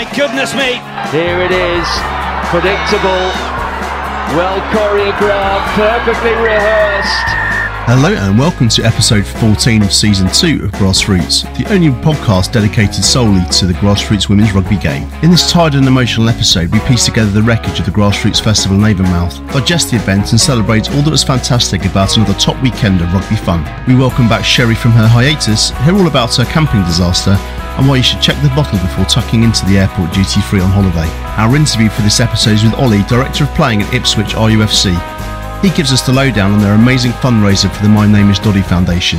my goodness me. Here it is. Predictable. Well choreographed. Perfectly rehearsed. Hello and welcome to episode 14 of season 2 of Grassroots, the only podcast dedicated solely to the Grassroots women's rugby game. In this tired and emotional episode, we piece together the wreckage of the Grassroots Festival in Avonmouth, digest the event and celebrate all that was fantastic about another top weekend of rugby fun. We welcome back Cherie from her hiatus, hear all about her camping disaster, and why you should check the bottle before tucking into the airport duty free on holiday. Our interview for this episode is with Oli, Director of Playing at Ipswich RUFC. He gives us the lowdown on their amazing fundraiser for the My Name is Doddie Foundation.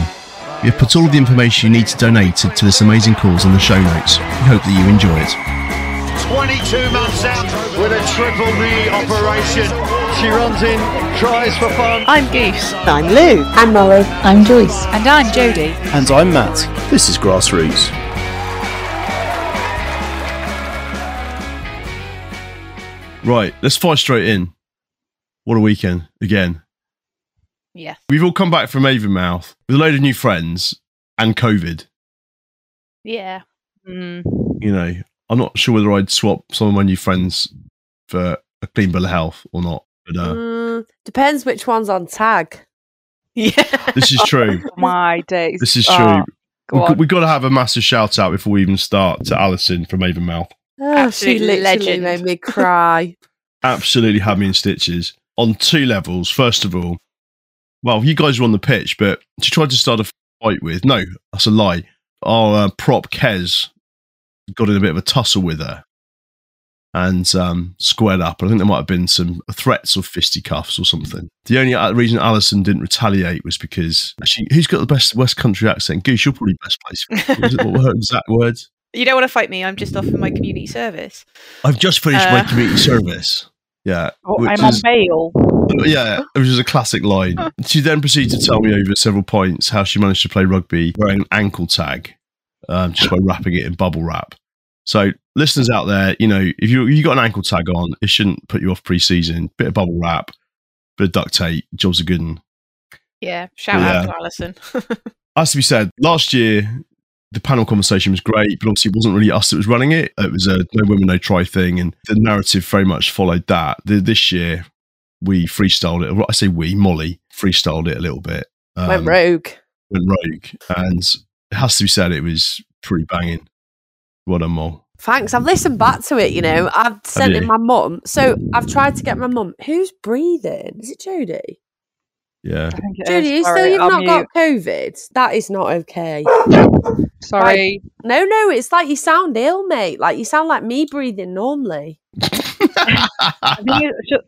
We have put all of the information you need to donate to, to this amazing cause in the show notes. We hope that you enjoy it. 22 months out with a triple knee operation. She runs in, tries for fun. I'm Goose. I'm Lou. I'm Molly. I'm Joyce. And I'm Jodie. And I'm Matt. This is Grassroots. Right, let's fire straight in. What a weekend again. Yeah. We've all come back from Avonmouth with a load of new friends and COVID. Yeah. Mm. You know, I'm not sure whether I'd swap some of my new friends for a clean bill of health or not. But uh, mm, depends which one's on tag. Yeah. this is true. my days. This is true. Oh, go We've got to have a massive shout out before we even start to Alison from Avonmouth. Oh, she literally legend. made me cry. Absolutely had me in stitches on two levels. First of all, well, you guys were on the pitch, but she tried to start a fight with. No, that's a lie. Our uh, prop Kez got in a bit of a tussle with her and um, squared up. I think there might have been some threats of fisticuffs or something. The only uh, reason Alison didn't retaliate was because she, who's got the best West Country accent? Goose, you're probably best place. what were her exact words? You don't want to fight me. I'm just off in my community service. I've just finished uh, my community service. Yeah. Oh, I'm is, on bail. Yeah, which is a classic line. she then proceeded to tell me over several points how she managed to play rugby wearing an ankle tag um, just by wrapping it in bubble wrap. So, listeners out there, you know, if you you got an ankle tag on, it shouldn't put you off pre-season. Bit of bubble wrap, bit of duct tape, jobs are good. Yeah, shout out to Alison. As to be said, last year the panel conversation was great, but obviously it wasn't really us that was running it. It was a no women, no try thing, and the narrative very much followed that. The, this year, we freestyled it. I say we, Molly freestyled it a little bit. Um, went rogue. Went rogue, and it has to be said, it was pretty banging. What a mole. Thanks. I've listened back to it. You know, I've sent it my mum. So I've tried to get my mum. Who's breathing? Is it Jodie? Yeah. Jodie, you still you've not mute. got COVID? That is not okay. Sorry. Like, no, no, it's like you sound ill, mate. Like you sound like me breathing normally.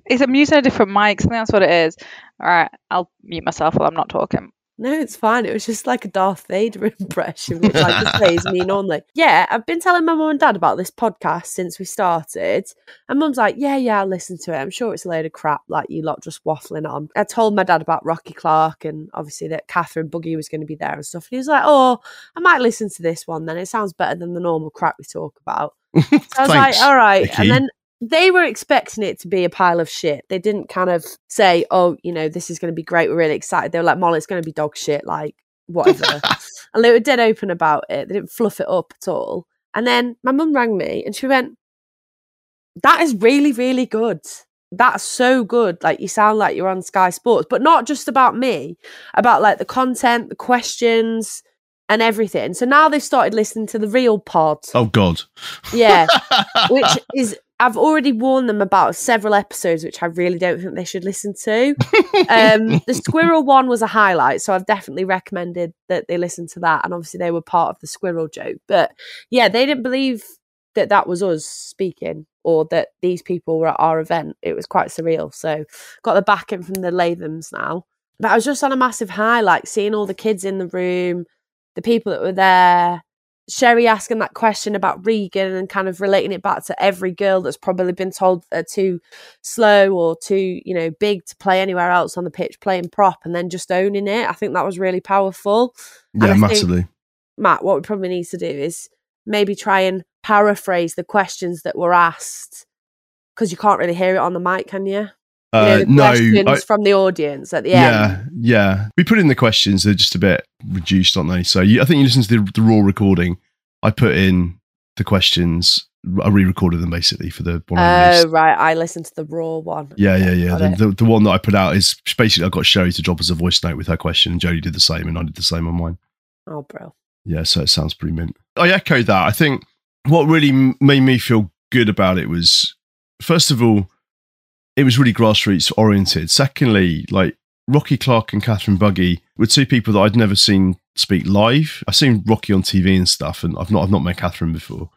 it's, I'm using a different mic. I think that's what it is. All right, I'll mute myself while I'm not talking. No, it's fine. It was just like a Darth Vader impression, which like just plays me normally. Yeah, I've been telling my mum and dad about this podcast since we started. And mum's like, Yeah, yeah, I'll listen to it. I'm sure it's a load of crap, like you lot just waffling on. I told my dad about Rocky Clark and obviously that Catherine Buggy was going to be there and stuff. And he was like, Oh, I might listen to this one then. It sounds better than the normal crap we talk about. So I was like, All right. Vicky. And then they were expecting it to be a pile of shit. They didn't kind of say, "Oh, you know, this is going to be great. We're really excited." They were like, "Molly, it's going to be dog shit. Like whatever." and they were dead open about it. They didn't fluff it up at all. And then my mum rang me and she went, "That is really, really good. That's so good. Like you sound like you're on Sky Sports, but not just about me, about like the content, the questions." and everything. So now they've started listening to the real pod. Oh God. Yeah. which is I've already warned them about several episodes which I really don't think they should listen to. um, the squirrel one was a highlight, so I've definitely recommended that they listen to that. And obviously, they were part of the squirrel joke. But yeah, they didn't believe that that was us speaking or that these people were at our event. It was quite surreal. So got the backing from the Lathams now. But I was just on a massive high, like seeing all the kids in the room, the people that were there, Cherie asking that question about Regan and kind of relating it back to every girl that's probably been told they're too slow or too, you know, big to play anywhere else on the pitch, playing prop and then just owning it. I think that was really powerful. Yeah, massively. Matt, what we probably need to do is maybe try and paraphrase the questions that were asked because you can't really hear it on the mic, can you? Uh, you know, questions I, from the audience at the yeah, end. Yeah, yeah. We put in the questions; they're just a bit reduced, aren't they? So you, I think you listen to the, the raw recording. I put in the questions I re-recorded them basically for the one. Oh right, I listened to the raw one. Yeah, yeah, yeah. The, the, the one that I put out is basically I got Cherie to drop us a voice note with her question, and Jodie did the same, and I did the same on mine. Oh, bro. Yeah, so it sounds pretty mint. I echoed that. I think what really m- made me feel good about it was, first of all, it was really grassroots oriented. Secondly, like Rocky Clark and Catherine Buggy were two people that I'd never seen speak live. I've seen Rocky on TV and stuff, and I've not I've not met Catherine before.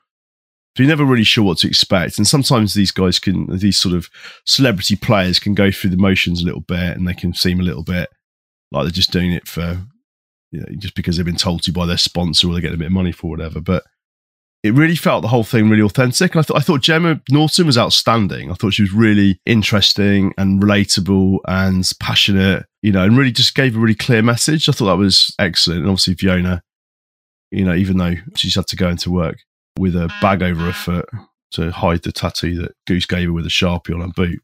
So you're never really sure what to expect. And sometimes these guys can, these sort of celebrity players can go through the motions a little bit, and they can seem a little bit like they're just doing it for you know, just because they've been told to by their sponsor or they get a bit of money for whatever. But it really felt the whole thing really authentic. And I thought I thought Gemma Norton was outstanding. I thought she was really interesting and relatable and passionate, you know, and really just gave a really clear message. I thought that was excellent. And obviously Fiona, you know, even though she's had to go into work with a bag over her foot to hide the tattoo that Goose gave her with a sharpie on her boot.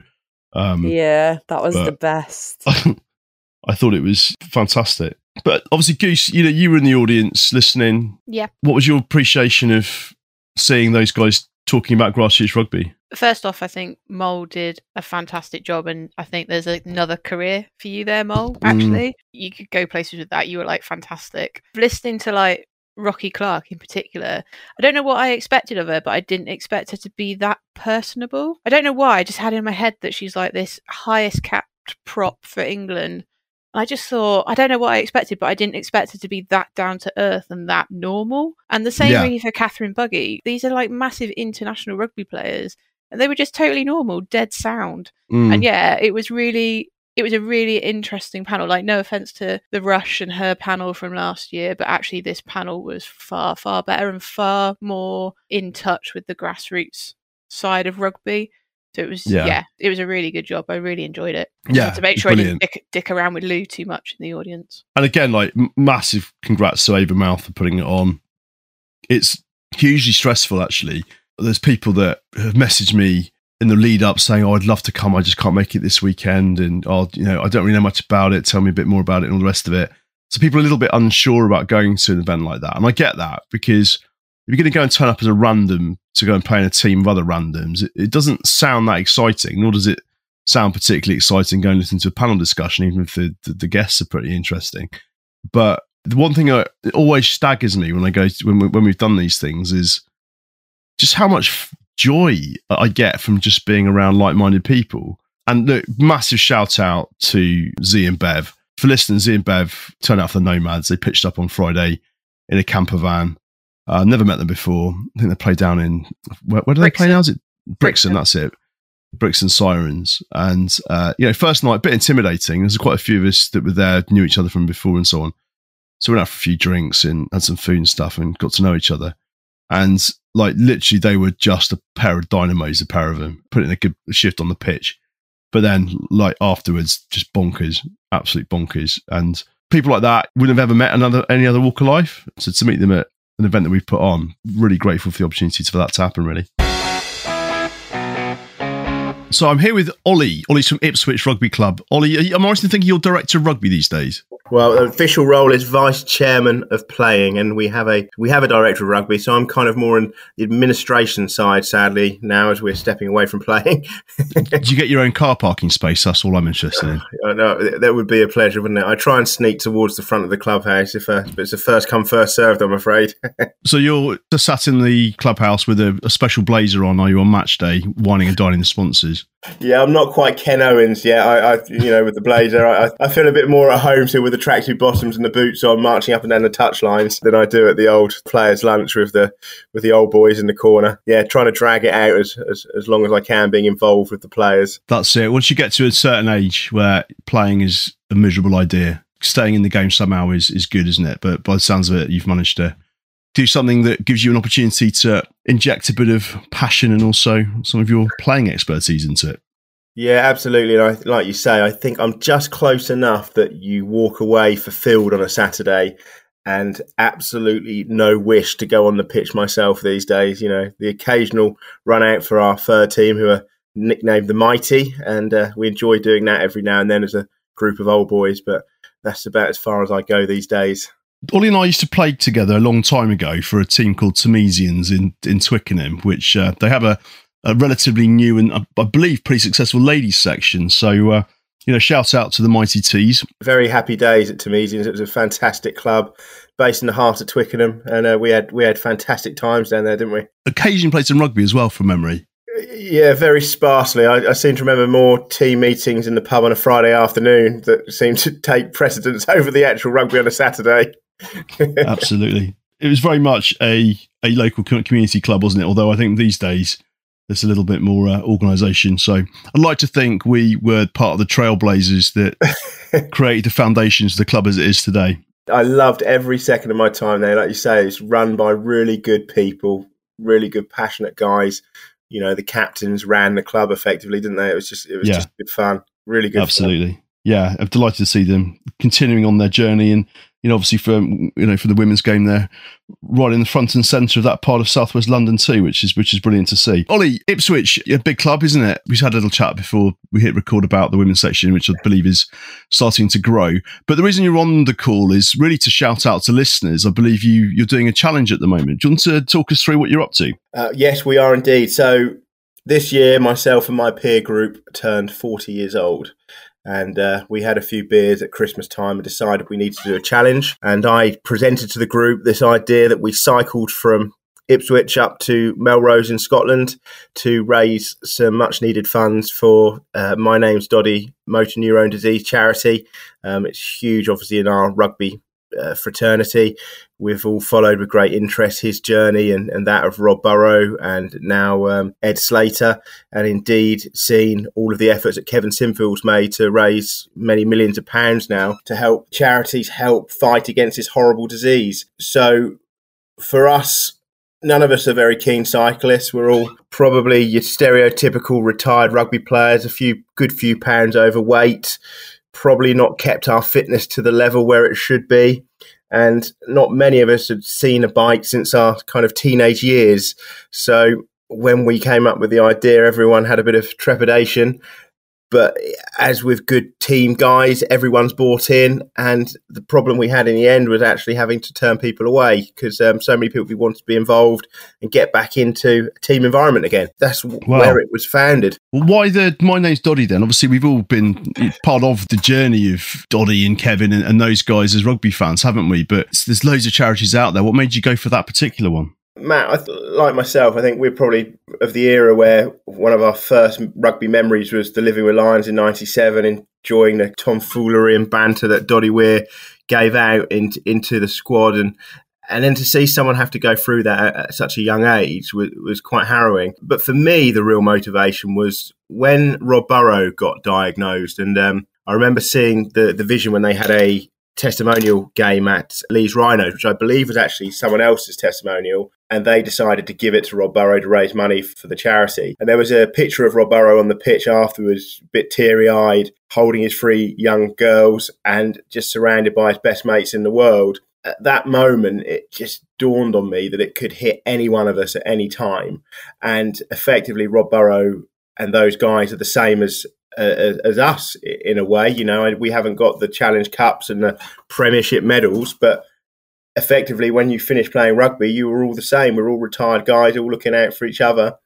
Um, Yeah, that was the best. I thought it was fantastic. But obviously, Goose, you know, you were in the audience listening. Yeah. What was your appreciation of seeing those guys talking about grassroots rugby? First off, I think Mole did a fantastic job, and I think there's another career for you there, Mole. Mm. Actually, you could go places with that. You were like fantastic. Listening to like Rocky Clark in particular, I don't know what I expected of her, but I didn't expect her to be that personable. I don't know why. I just had in my head that she's like this highest capped prop for England. I just thought, I don't know what I expected, but I didn't expect her to be that down to earth and that normal. And the same Yeah. really for Catherine Buggy. These are like massive international rugby players, and they were just totally normal, dead sound. Mm. And yeah, it was really it was a really interesting panel. Like no offense to the Rush and her panel from last year, but actually this panel was far far better and far more in touch with the grassroots side of rugby. So it was Yeah. yeah, it was a really good job. I really enjoyed it. Yeah, to make sure I didn't dick, dick around with Lou too much in the audience. And again, like massive congrats to Avonmouth for putting it on. It's hugely stressful, actually. There's people that have messaged me in the lead up saying, "Oh, I'd love to come. I just can't make it this weekend," and oh, you know, I don't really know much about it. Tell me a bit more about it, and all the rest of it. So people are a little bit unsure about going to an event like that, and I get that because if you're going to go and turn up as a random to go and play in a team of other randoms, it, it doesn't sound that exciting, nor does it sound particularly exciting going listening to a panel discussion, even if the, the, the guests are pretty interesting. But the one thing that always staggers me when I go to, when we, when we've done these things is just how much joy I get from just being around like-minded people. And look, massive shout out to Z and Bev for listening. Z and Bev turned out for the Nomads. They pitched up on Friday in a camper van. Uh, never met them before. I think they play down in where, where do they play Brixton. now? Is it Brixton? Brixton. That's it. Brixton Sirens. And, uh, you know, first night, a bit intimidating. There's quite a few of us that were there, knew each other from before and so on. So we went out for a few drinks and had some food and stuff and got to know each other. And like literally, they were just a pair of dynamos, a pair of them, putting a good shift on the pitch. But then, like afterwards, just bonkers, absolute bonkers. And people like that wouldn't have ever met another any other walk of life. So to meet them at an event that we've put on, really grateful for the opportunity for that to happen. Really. So I'm here with Oli. Oli's from Ipswich Rugby Club. Oli, are you- am I right in thinking you're director of rugby these days? Well, the official role is vice chairman of playing, and we have a we have a director of rugby. So I'm kind of more in the administration side, sadly, now as we're stepping away from playing. Did you get your own car parking space? That's all I'm interested in. I know, that would be a pleasure, wouldn't it? I try and sneak towards the front of the clubhouse if, uh, but it's a first come first served. I'm afraid. So you're just sat in the clubhouse with a, a special blazer on. Are you on match day, whining and dining the sponsors? Yeah, I'm not quite Ken Owens yet. I, I you know, with the blazer, I, I feel a bit more at home still with the tracksuit bottoms and the boots on, marching up and down the touch lines than I do at the old players' lunch with the with the old boys in the corner. Yeah, trying to drag it out as, as, as long as I can, being involved with the players. That's it. Once you get to a certain age where playing is a miserable idea, staying in the game somehow is, is good, isn't it? But by the sounds of it, you've managed to do something that gives you an opportunity to inject a bit of passion and also some of your playing expertise into it. Yeah, absolutely. And I, like you say, I think I'm just close enough that you walk away fulfilled on a Saturday and absolutely no wish to go on the pitch myself these days. You know, the occasional run out for our third team who are nicknamed the Mighty, and uh, we enjoy doing that every now and then as a group of old boys, but that's about as far as I go these days. Oli and I used to play together a long time ago for a team called Thamesians in in Twickenham, which uh, they have a, a relatively new and uh, I believe pretty successful ladies section. So uh, you know, shout out to the mighty Tees. Very happy days at Thamesians. It was a fantastic club based in the heart of Twickenham, and uh, we had we had fantastic times down there, didn't we? Occasionally played some rugby as well, from memory. Yeah, very sparsely. I, I, seem to remember more team meetings in the pub on a Friday afternoon that seemed to take precedence over the actual rugby on a Saturday. Absolutely. It was very much a, a local community club, wasn't it? Although I think these days there's a little bit more uh, organisation. So I'd like to think we were part of the trailblazers that created the foundations of the club as it is today. I loved every second of my time there. Like you say, it's run by really good people, really good, passionate guys. You know, the captains ran the club effectively, didn't they? It was just, it was yeah. just good fun. Really good. Absolutely. Fun. Yeah, I'm delighted to see them continuing on their journey and you know, obviously for you know for the women's game there, right in the front and centre of that part of Southwest London too, which is which is brilliant to see. Oli, Ipswich, a big club, isn't it? We've had a little chat before we hit record about the women's section, which I believe is starting to grow. But the reason you're on the call is really to shout out to listeners. I believe you you're doing a challenge at the moment. Do you want to talk us through what you're up to? Uh, yes, we are indeed. So this year, myself and my peer group turned 40 years old and uh, we had a few beers at Christmas time and decided we needed to do a challenge. And I presented to the group this idea that we cycled from Ipswich up to Melrose in Scotland to raise some much needed funds for uh, My Name's Doddie Motor Neurone Disease charity. Um, it's huge, obviously, in our rugby uh, fraternity. We've all followed with great interest his journey and, and that of Rob Burrow and now um, Ed Slater, and indeed seen all of the efforts that Kevin Sinfield's made to raise many millions of pounds now to help charities help fight against this horrible disease. So for us, none of us are very keen cyclists. We're all probably your stereotypical retired rugby players, a few good few pounds overweight, probably not kept our fitness to the level where it should be. And not many of us had seen a bike since our kind of teenage years. So when we came up with the idea, everyone had a bit of trepidation. But as with good team guys, everyone's bought in. And the problem we had in the end was actually having to turn people away because um, so many people wanted to be involved and get back into a team environment again. That's wow. where it was founded. Well, why the My Name's Doddie then? Obviously, we've all been part of the journey of Doddie and Kevin and, and those guys as rugby fans, haven't we? But there's loads of charities out there. What made you go for that particular one? Matt, like myself, I think we're probably of the era where one of our first rugby memories was the Living with Lions in '97, enjoying the tomfoolery and banter that Doddie Weir gave out in, into the squad, and and then to see someone have to go through that at, at such a young age was, was, quite harrowing. But for me, the real motivation was when Rob Burrow got diagnosed, and um, I remember seeing the the vision when they had a testimonial game at Leeds Rhinos, which I believe was actually someone else's testimonial and they decided to give it to Rob Burrow to raise money for the charity. And there was a picture of Rob Burrow on the pitch afterwards, a bit teary eyed, holding his three young girls and just surrounded by his best mates in the world. At that moment, it just dawned on me that it could hit any one of us at any time. And effectively, Rob Burrow and those guys are the same as uh, as us in a way. You know, we haven't got the Challenge Cups and the Premiership medals, but effectively, when you finish playing rugby, you were all the same. We're all retired guys, all looking out for each other.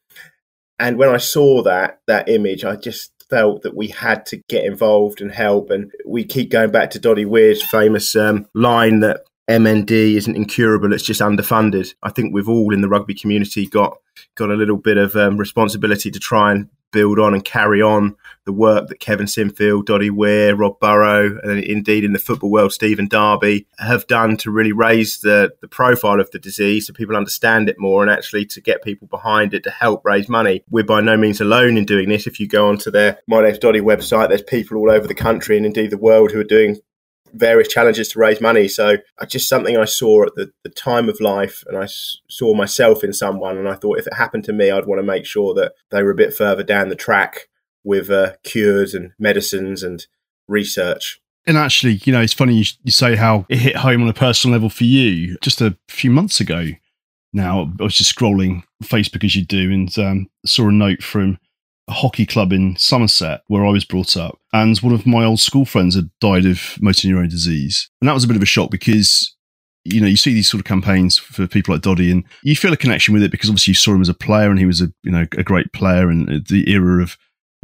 And when I saw that that image, I just felt that we had to get involved and help. And we keep going back to Doddie Weir's famous um, line that MND isn't incurable; it's just underfunded. I think we've all in the rugby community got got a little bit of um, responsibility to try and build on and carry on the work that Kevin Sinfield, Doddie Weir, Rob Burrow, and indeed in the football world, Stephen Darby, have done to really raise the, the profile of the disease so people understand it more and actually to get people behind it to help raise money. We're by no means alone in doing this. If you go onto their My Name's Doddie website, there's people all over the country and indeed the world who are doing various challenges to raise money. So just something I saw at the, the time of life, and I saw myself in someone, and I thought if it happened to me, I'd want to make sure that they were a bit further down the track with uh, cures and medicines and research. And actually, you know, it's funny you, you say how it hit home on a personal level for you. Just a few months ago, now I was just scrolling Facebook as you do, and um, saw a note from a hockey club in Somerset where I was brought up, and one of my old school friends had died of motor neurone disease, and that was a bit of a shock because you know, you see these sort of campaigns for people like Doddie, and you feel a connection with it because obviously you saw him as a player, and he was a you know a great player, and the era of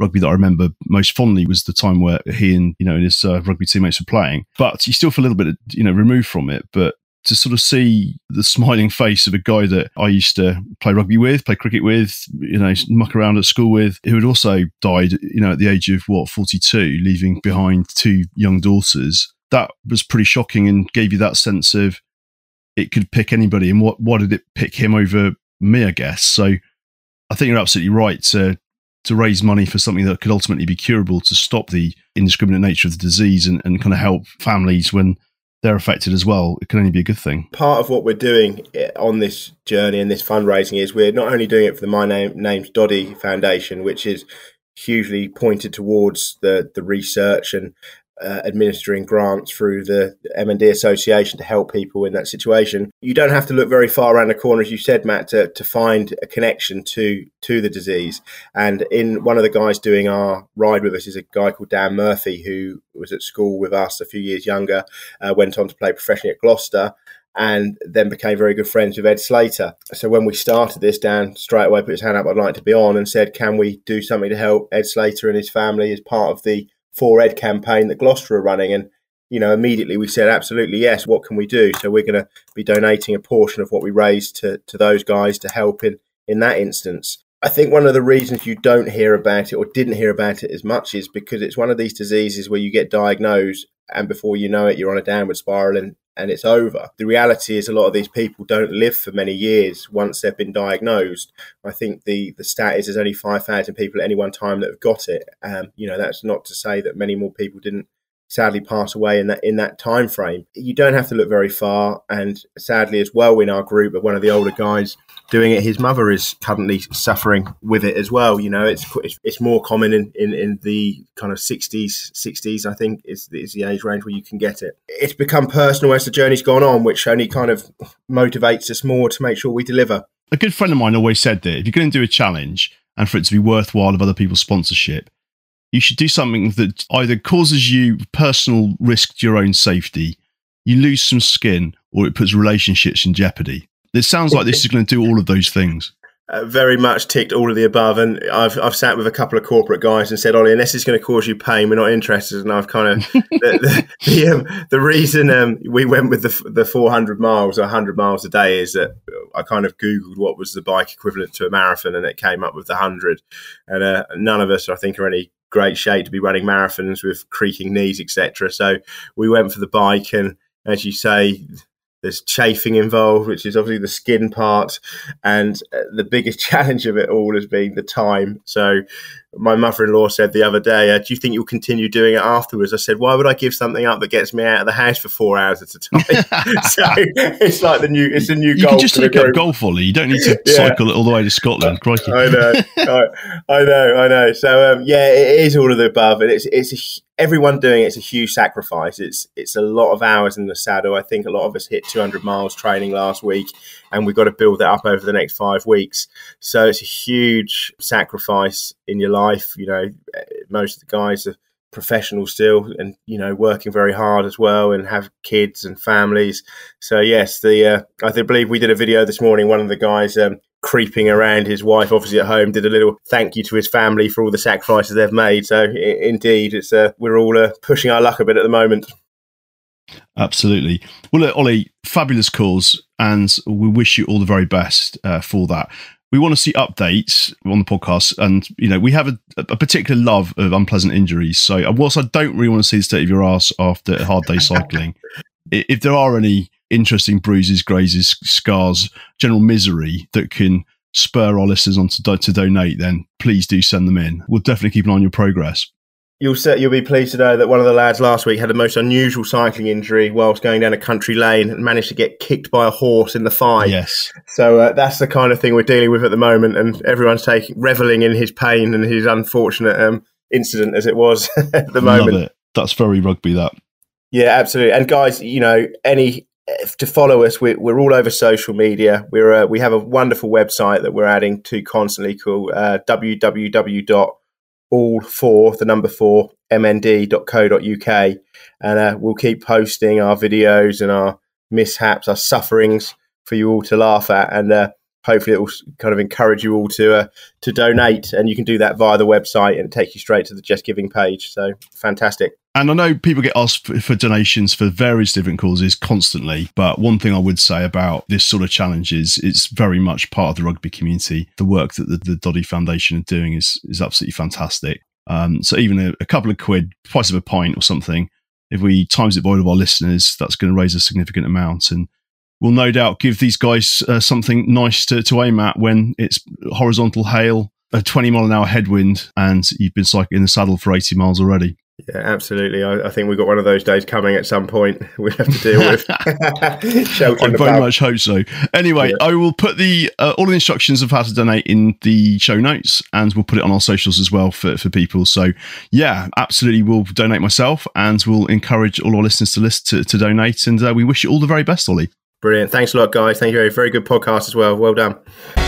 rugby that I remember most fondly was the time where he and you know and his uh, rugby teammates were playing. But you still feel a little bit you know removed from it, but to sort of see the smiling face of a guy that I used to play rugby with, play cricket with, you know, muck around at school with, who had also died, you know, at the age of what, 42, leaving behind two young daughters. That was pretty shocking and gave you that sense of it could pick anybody. And what, what did it pick him over me, I guess? So I think you're absolutely right to, to raise money for something that could ultimately be curable to stop the indiscriminate nature of the disease and, and kind of help families when they're affected as well, it can only be a good thing. Part of what we're doing eh, on this journey and this fundraising is we're not only doing it for the My Name Name's Doddie Foundation, which is hugely pointed towards the the research and uh, administering grants through the MND Association to help people in that situation. You don't have to look very far around the corner, as you said, Matt, to, to find a connection to to the disease. And in one of the guys doing our ride with us is a guy called Dan Murphy, who was at school with us a few years younger, uh, went on to play professionally at Gloucester. And then became very good friends with Ed Slater. So when we started this, Dan straight away put his hand up, I'd like to be on, and said, Can we do something to help Ed Slater and his family as part of the for Ed campaign that Gloucester are running. And, you know, immediately we said, absolutely, yes, what can we do? So we're going to be donating a portion of what we raise to, to those guys to help in, in that instance. I think one of the reasons you don't hear about it or didn't hear about it as much is because it's one of these diseases where you get diagnosed and before you know it, you're on a downward spiral and, and it's over. The reality is a lot of these people don't live for many years once they've been diagnosed. I think the, the stat is there's only 5,000 people at any one time that have got it. Um, you know, that's not to say that many more people didn't sadly pass away in that in that time frame. You don't have to look very far, and sadly as well in our group, one of the older guys doing it, his mother is currently suffering with it as well. You know, it's it's more common in, in, in the kind of sixties, sixties. I think is is the age range where you can get it. It's become personal as the journey's gone on, which only kind of motivates us more to make sure we deliver. A good friend of mine always said that if you're going to do a challenge and for it to be worthwhile of other people's sponsorship, you should do something that either causes you personal risk to your own safety, you lose some skin, or it puts relationships in jeopardy. It sounds like this is going to do all of those things. Uh, very much ticked all of the above, and I've I've sat with a couple of corporate guys and said, "Oli, unless it's going to cause you pain, we're not interested." And I've kind of the the, the, um, the reason um, we went with the the 400 miles or 100 miles a day is that I kind of googled what was the bike equivalent to a marathon, and it came up with the hundred. And uh, none of us, I think, are any great shape to be running marathons with creaking knees, etc. So we went for the bike, and as you say, there's chafing involved, which is obviously the skin part. And uh, the biggest challenge of it all has been the time. So my mother-in-law said the other day, uh, "Do you think you'll continue doing it afterwards?" I said, "Why would I give something up that gets me out of the house for four hours at a time?" so it's like the new, it's a new. You can just take up golf, Oli. You don't need to yeah. cycle it all the way to Scotland. Crikey. I know, I, I, know, I know. So um, yeah, it is all of the above, and it's it's a, everyone doing it, it's a huge sacrifice. It's it's a lot of hours in the saddle. I think a lot of us hit 200 miles training last week, and we've got to build that up over the next five weeks. So it's a huge sacrifice in your life. You know, most of the guys are professional still and you know working very hard as well and have kids and families so yes the uh, i believe we did a video this morning one of the guys um, creeping around his wife, obviously at home, did a little thank you to his family for all the sacrifices they've made. So, I- indeed, it's uh, we're all uh, pushing our luck a bit at the moment. Absolutely. Well, look, Oli, fabulous cause, and we wish you all the very best uh, for that. We want to see updates on the podcast, and you know we have a, a, particular love of unpleasant injuries. So, uh, whilst I don't really want to see the state of your ass after a hard day cycling, if there are any interesting bruises, grazes, scars, general misery that can spur our listeners on to, do- to donate, then please do send them in. We'll definitely keep an eye on your progress. You'll set, you'll be pleased to know that one of the lads last week had a most unusual cycling injury whilst going down a country lane and managed to get kicked by a horse in the thigh. Yes. So uh, that's the kind of thing we're dealing with at the moment, and everyone's taking reveling in his pain and his unfortunate um, incident as it was at the moment. That's very rugby. That. Yeah, absolutely. And guys, you know, any to follow us, we're, we're all over social media. We're uh, we have a wonderful website that we're adding to constantly called uh, www.all4 the number four mnd.co.uk, and uh, we'll keep posting our videos and our mishaps, our sufferings for you all to laugh at, and uh, hopefully it will kind of encourage you all to uh, to donate. And you can do that via the website and take you straight to the Just Giving page. So fantastic. And I know people get asked for, for donations for various different causes constantly, but one thing I would say about this sort of challenge is it's very much part of the rugby community. The work that the, the Doddie Foundation are doing is is absolutely fantastic. Um, so even a, a couple of quid, price of a pint or something, if we times it by all of our listeners, that's going to raise a significant amount. And we'll no doubt give these guys uh, something nice to, to aim at when it's horizontal hail, a 20 mile an hour headwind, and you've been cycling in the saddle for 80 miles already. Yeah, absolutely. I, I, think we've got one of those days coming at some point. We have to deal with. I very much hope so. Anyway, yeah. I will put the uh, all the instructions of how to donate in the show notes, and we'll put it on our socials as well for for people. So yeah, absolutely, we'll donate myself, and we'll encourage all our listeners to list to, to donate. And uh, we wish you all the very best, Oli. Brilliant. Thanks a lot, guys. Thank you. Very, very good podcast as well. Well done.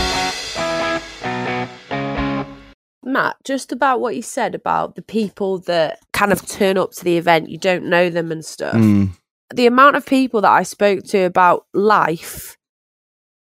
Matt, just about what you said about the people that kind of turn up to the event, you don't know them and stuff. Mm. The amount of people that I spoke to about life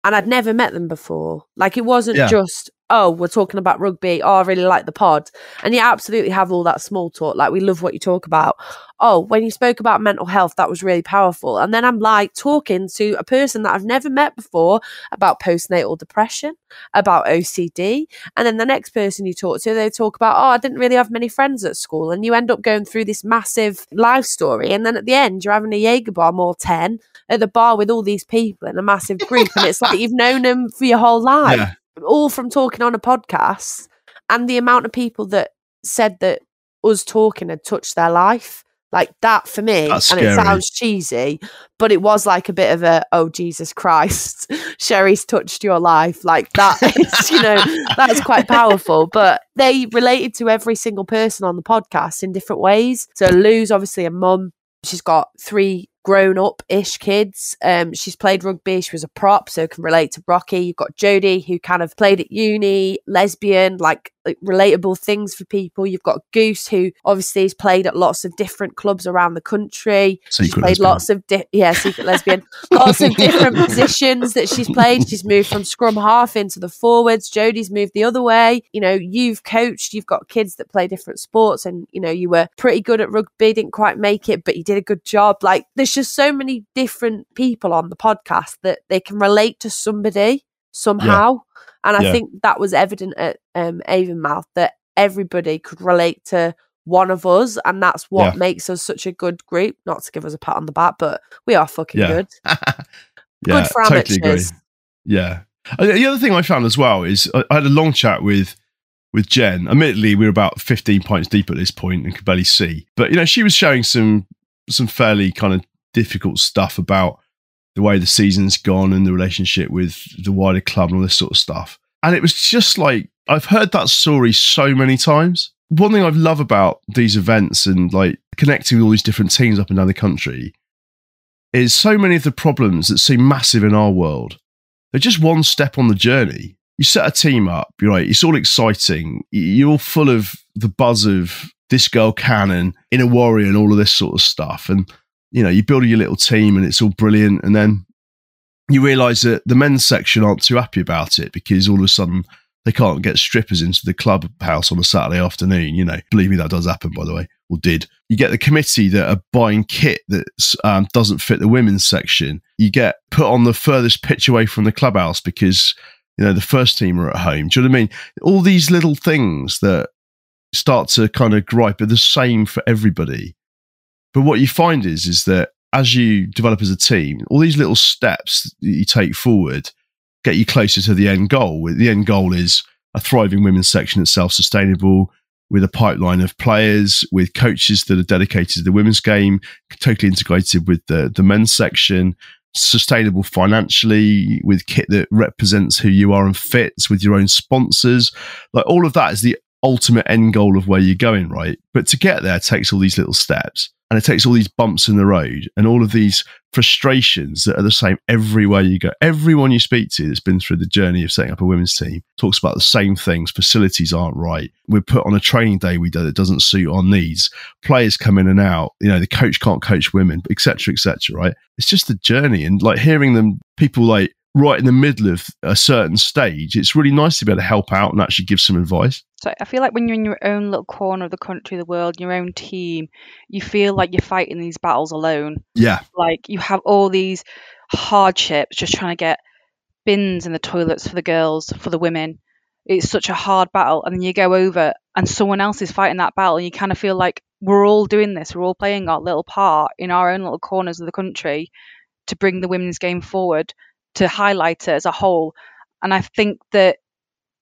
and I'd never met them before. Like it wasn't yeah. just, oh, we're talking about rugby. Oh, I really like the pod. And you absolutely have all that small talk. Like we love what you talk about oh, when you spoke about mental health, that was really powerful. And then I'm like talking to a person that I've never met before about postnatal depression, about OCD. And then the next person you talk to, they talk about, oh, I didn't really have many friends at school. And you end up going through this massive life story. And then at the end, you're having a Jaeger bomb or 10 at the bar with all these people in a massive group. and it's like you've known them for your whole life, yeah. All from talking on a podcast. And the amount of people that said that us talking had touched their life like that for me, That's and scary. it sounds cheesy, but it was like a bit of a oh Jesus Christ, Cherie's touched your life. Like that is, you know, that's quite powerful. But they related to every single person on the podcast in different ways. So Lou's obviously a mum. She's got three grown up ish kids. Um, she's played rugby. She was a prop, so can relate to Rocky. You've got Jodie, who kind of played at uni, lesbian, like, like relatable things for people. You've got Goose, who obviously has played at lots of different clubs around the country. Secret she's played lesbian. lots of di- yeah, secret lesbian. Lots of different positions that she's played. She's moved from scrum half into the forwards. Jodie's moved the other way. You know, you've coached. You've got kids that play different sports, and you know you were pretty good at rugby. Didn't quite make it, but you did a good job. Like there's just so many different people on the podcast that they can relate to somebody somehow. And I Yeah. think that was evident at um, Avonmouth that everybody could relate to one of us. And that's what Yeah. makes us such a good group. Not to give us a pat on the back, but we are fucking Yeah. good. yeah, good for totally agree. amateurs. Yeah. Uh, The other thing I found as well is I had a long chat with with Jen. Admittedly, we were about 15 pints deep at this point and could barely see. But you know, she was showing some some fairly kind of difficult stuff about the way the season's gone and the relationship with the wider club and all this sort of stuff. And it was just like I've heard that story so many times. One thing I love about these events and like connecting with all these different teams up and down the country is so many of the problems that seem massive in our world they're just one step on the journey. You set a team up, you're right, it's all exciting. You're all full of the buzz of this girl cannon, inner warrior, and all of this sort of stuff. And, you know, you build your little team and it's all brilliant. And then you realize that the men's section aren't too happy about it because all of a sudden they can't get strippers into the clubhouse on a Saturday afternoon. You know, believe me, that does happen, by the way, or did. You get the committee that are buying kit that um, doesn't fit the women's section. You get put on the furthest pitch away from the clubhouse because, you know, the first team are at home. Do you know what I mean? All these little things that start to kind of gripe are the same for everybody. But what you find is, is that as you develop as a team, all these little steps that you take forward get you closer to the end goal. The end goal is a thriving women's section that's self sustainable, with a pipeline of players, with coaches that are dedicated to the women's game, totally integrated with the, the men's section, sustainable financially, with kit that represents who you are and fits, with your own sponsors. Like all of that is the ultimate end goal of where you're going, right? But to get there takes all these little steps. And it takes all these bumps in the road and all of these frustrations that are the same everywhere you go. Everyone you speak to that's been through the journey of setting up a women's team talks about the same things. Facilities aren't right. We're put on a training day we do that doesn't suit our needs. Players come in and out. You know, the coach can't coach women, etc., etc. right? It's just the journey and like hearing them, people like right in the middle of a certain stage, it's really nice to be able to help out and actually give some advice. So I feel like when you're in your own little corner of the country, the world, your own team, you feel like you're fighting these battles alone. Yeah. Like you have all these hardships just trying to get bins in the toilets for the girls, for the women. It's such a hard battle. And then you go over and someone else is fighting that battle and you kind of feel like we're all doing this. We're all playing our little part in our own little corners of the country to bring the women's game forward to highlight it as a whole. And I think that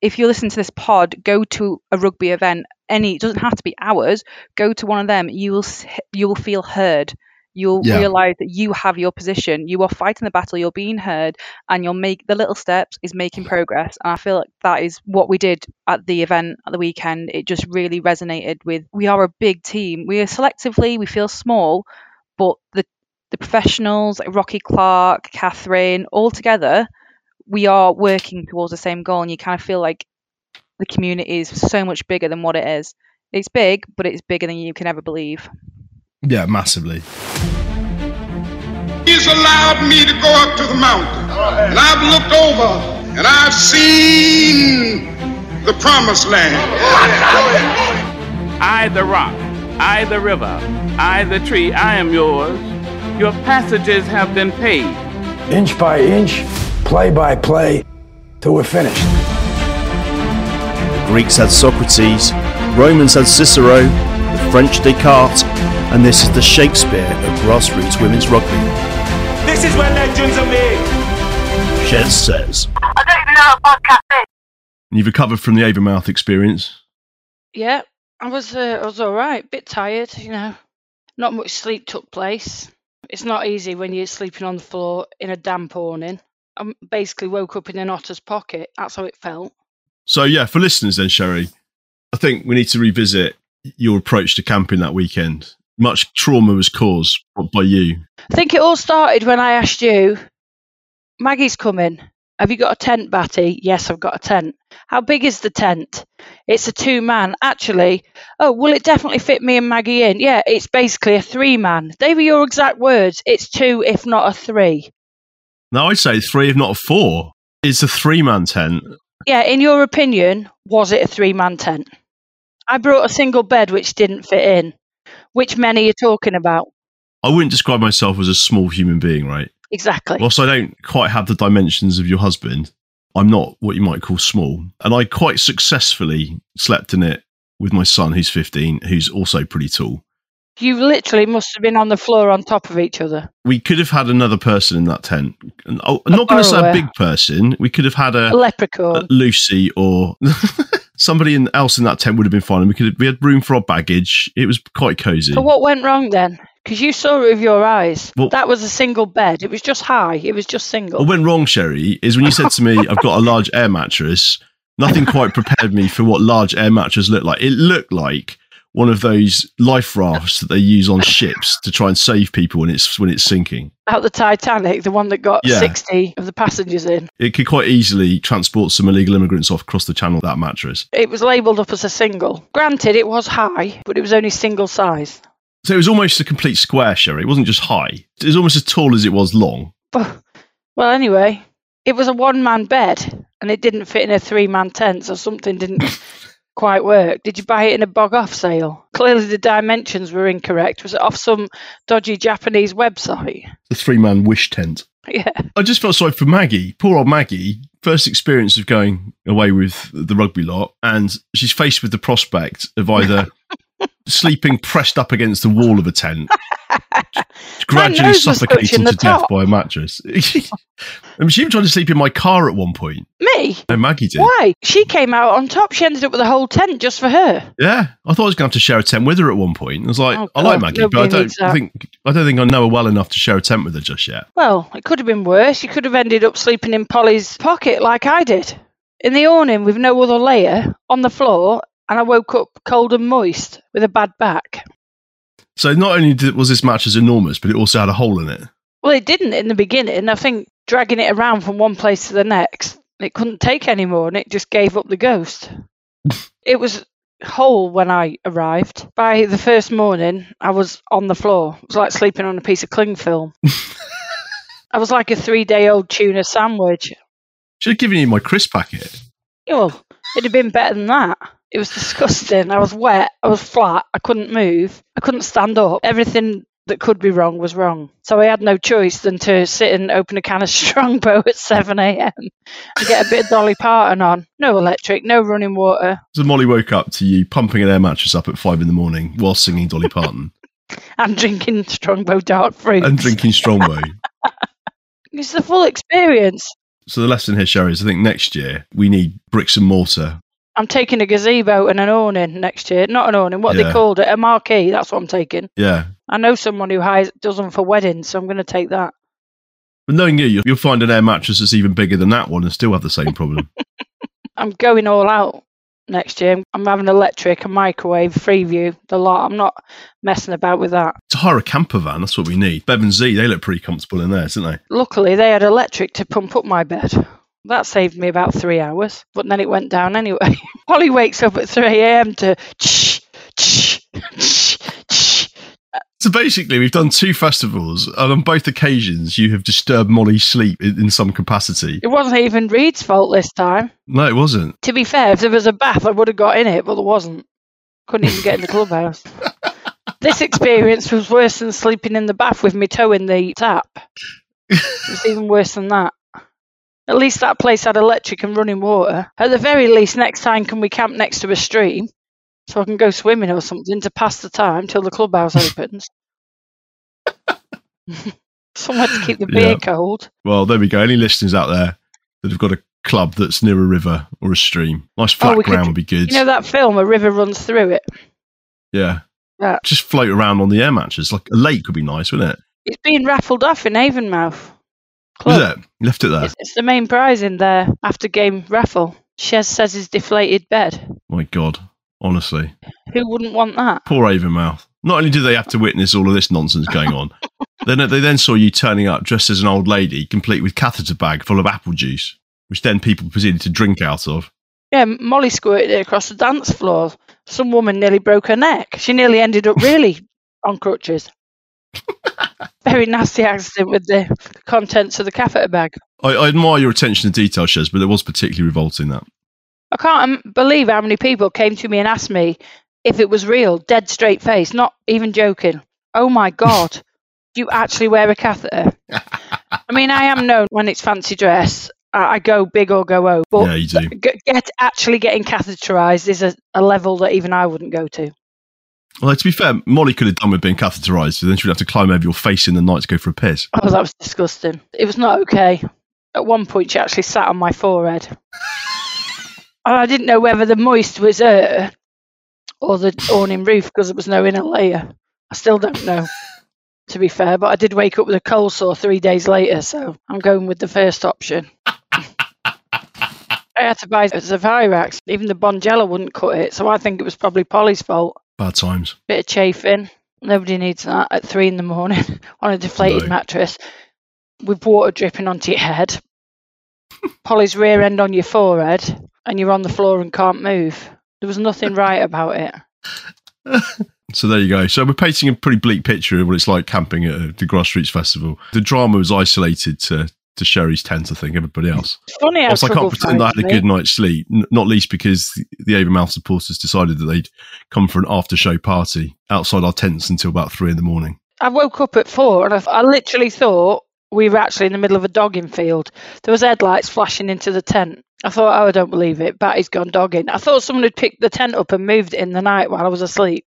if you listen to this pod, go to a rugby event. Any it doesn't have to be ours. Go to one of them. You will you will feel heard. You'll Yeah. realize that you have your position. You are fighting the battle. You're being heard, and you'll make the little steps is making progress. And I feel like that is what we did at the event at the weekend. It just really resonated with. We are a big team. We are selectively we feel small, but the the professionals like Rocky Clark, Catherine, all together, we are working towards the same goal. And you kind of feel like the community is so much bigger than what it is. It's big, but it's bigger than you can ever believe. Yeah, massively. He's allowed me to go up to the mountain. And I've looked over and I've seen the promised land. I, the rock, I, the river, I, the tree, I am yours. Your passages have been paid. Inch by inch, play by play, till we're finished. The Greeks had Socrates, Romans had Cicero, the French Descartes, and this is the Shakespeare of grassroots women's rugby. This is where legends are made. Chez says. I don't even know what podcast is. And you've recovered from the Avonmouth experience. Yeah, I was uh, I was all right. Bit tired, you know. Not much sleep took place. It's not easy when you're sleeping on the floor in a damp awning. I basically woke up in an otter's pocket. That's how it felt. So yeah, for listeners then, Cherie, I think we need to revisit your approach to camping that weekend. Much trauma was caused by you. I think it all started when I asked you, Maggie's coming. Have you got a tent, Batty? Yes, I've got a tent. How big is the tent? It's a two man. Actually, oh, will it definitely fit me and Maggie in? Yeah, it's basically a three man. They were your exact words. It's two, if not a three. Now I'd say three, if not a four. It's a three man tent. Yeah, in your opinion, was it a three man tent? I brought a single bed which didn't fit in. Which men are you talking about? I wouldn't describe myself as a small human being, right? Exactly. Whilst I don't quite have the dimensions of your husband, I'm not what you might call small. And I quite successfully slept in it with my son, who's 15, who's also pretty tall. You literally must have been on the floor on top of each other. We could have had another person in that tent. Oh, I'm not going to say a big person. We could have had a, A leprechaun. a Lucy or somebody in, else in that tent would have been fine. And we could have, we had room for our baggage. It was quite cozy. But what went wrong then? Because you saw it with your eyes. Well- that was a single bed. It was just high. It was just single. What went wrong, Cherie, is when you said to me, I've got a large air mattress, nothing quite prepared me for what large air mattress looked like. It looked like one of those life rafts that they use on ships to try and save people when it's when it's sinking. Out the Titanic, the one that got Yeah. 60 of the passengers in. It could quite easily transport some illegal immigrants off across the channel, that mattress. It was labelled up as a single. Granted, it was high, but it was only single size. So it was almost a complete square, Cherie. It wasn't just high. It was almost as tall as it was long. Oh, well, anyway, it was a one man bed and it didn't fit in a three man tent, so something didn't quite work. Did you buy it in a bog off sale? Clearly, the dimensions were incorrect. Was it off some dodgy Japanese website? The three man wish tent. Yeah. I just felt sorry for Maggie. Poor old Maggie. First experience of going away with the rugby lot, and she's faced with the prospect of either sleeping pressed up against the wall of a tent, gradually suffocating to death top. by a mattress. I mean, she even tried to sleep in my car at one point. Me? No, Maggie did. Why? She came out on top. She ended up with a whole tent just for her. Yeah, I thought I was going to have to share a tent with her at one point. I was like, Oh, I like Maggie, but I don't think I don't think I know her well enough to share a tent with her just yet. Well, it could have been worse. You could have ended up sleeping in Polly's pocket like I did. In the awning with no other layer, on the floor, and I woke up cold and moist with a bad back. So not only did, was this mattress enormous, but it also had a hole in it. Well, it didn't in the beginning. I think dragging it around from one place to the next, it couldn't take anymore and it just gave up the ghost. it was whole when I arrived. By the first morning, I was on the floor. It was like sleeping on a piece of cling film. I was like a three day old tuna sandwich. Should have given you my crisp packet. Well, it'd have been better than that. It was disgusting. I was wet. I was flat. I couldn't move. I couldn't stand up. Everything that could be wrong was wrong. So I had no choice than to sit and open a can of Strongbow at 7 a.m. and get a bit of Dolly Parton on. No electric, no running water. So Molly woke up to you pumping an air mattress up at five in the morning while singing Dolly Parton and drinking Strongbow dark fruit. and drinking Strongbow. It's the full experience. so the lesson here, Cherie, is I think next year we need bricks and mortar. I'm taking a gazebo and an awning next year. Not an awning, what Yeah. they called it, a marquee. That's what I'm taking. Yeah. I know someone who hires, does them for weddings, so I'm going to take that. But knowing you, you'll- you'll find an air mattress that's even bigger than that one and still have the same problem. I'm going all out next year. I'm having electric, a microwave, Freeview, the lot. I'm not messing about with that. to hire a camper van, that's what we need. Bev and Z, they look pretty comfortable in there, don't they? Luckily, they had electric to pump up my bed. That saved me about three hours, but then it went down anyway. Holly wakes up at 3 a.m. to ch, ch, ch, ch. So basically, we've done two festivals, and on both occasions, you have disturbed Molly's sleep in, in some capacity. It wasn't even Reed's fault this time. No, it wasn't. To be fair, if there was a bath, I would have got in it, but there wasn't. Couldn't even get in the clubhouse. this experience was worse than sleeping in the bath with my toe in the tap. It's even worse than that. At least that place had electric and running water. At the very least, next time, can we camp next to a stream so I can go swimming or something to pass the time till the clubhouse opens? Somewhere to keep the beer Yeah. cold. Well, there we go. Any listeners out there that have got a club that's near a river or a stream, nice oh, flat Oh, we could- ground would be good. You know that film, A River Runs Through It? yeah. Yeah. Just float around on the air matches. Like a lake would be nice, wouldn't it? It's being raffled off in Avonmouth. Was it? You left it there. It's, it's the main prize in their after game raffle. Chez says his deflated bed. My God. Honestly. Who wouldn't want that? Poor Avonmouth. Not only do they have to witness all of this nonsense going on, then they then saw you turning up dressed as an old lady, complete with catheter bag full of apple juice, which then people proceeded to drink out of. Yeah, Molly squirted it across the dance floor. Some woman nearly broke her neck. She nearly ended up really on crutches. Very nasty accident with the contents of the catheter bag. I, I admire your attention to detail, Chez, but it was particularly revolting that. I can't um, believe how many people came to me and asked me if it was real, dead straight face, not even joking. Oh my God, do you actually wear a catheter? I mean, I am known when it's fancy dress. I I go big or go home. But yeah, you do. get actually getting catheterized is a, a level that even I wouldn't go to. Well, to be fair, Molly could have done with being catheterised, so then she would have to climb over your face in the night to go for a piss. Oh, that was disgusting. It was not okay. At one point, she actually sat on my forehead. I didn't know whether the moist was her or the awning roof because there was no inner layer. I still don't know, to be fair, but I did wake up with a cold sore three days later, so I'm going with the first option. I had to buy a Zovirax. Even the Bonjela wouldn't cut it, so I think it was probably Polly's fault. Bad times. Bit of chafing. Nobody needs that at three in the morning on a deflated No. mattress with water dripping onto your head. Polly's rear end on your forehead, and you're on the floor and can't move. There was nothing right about it. So there you go. So we're painting a pretty bleak picture of what it's like camping at the Grassroots Festival. The drama was isolated to, to Cherie's tent, I think, everybody else. Funny I can't pretend I had a good night's sleep, n- not least because the Avonmouth supporters decided that they'd come for an after show party outside our tents until about three in the morning. I woke up at four, and I, I literally thought we were actually in the middle of a dogging field. There was headlights flashing into the tent. I thought, oh, I don't believe it. Batty's gone dogging. I thought someone had picked the tent up and moved it in the night while I was asleep.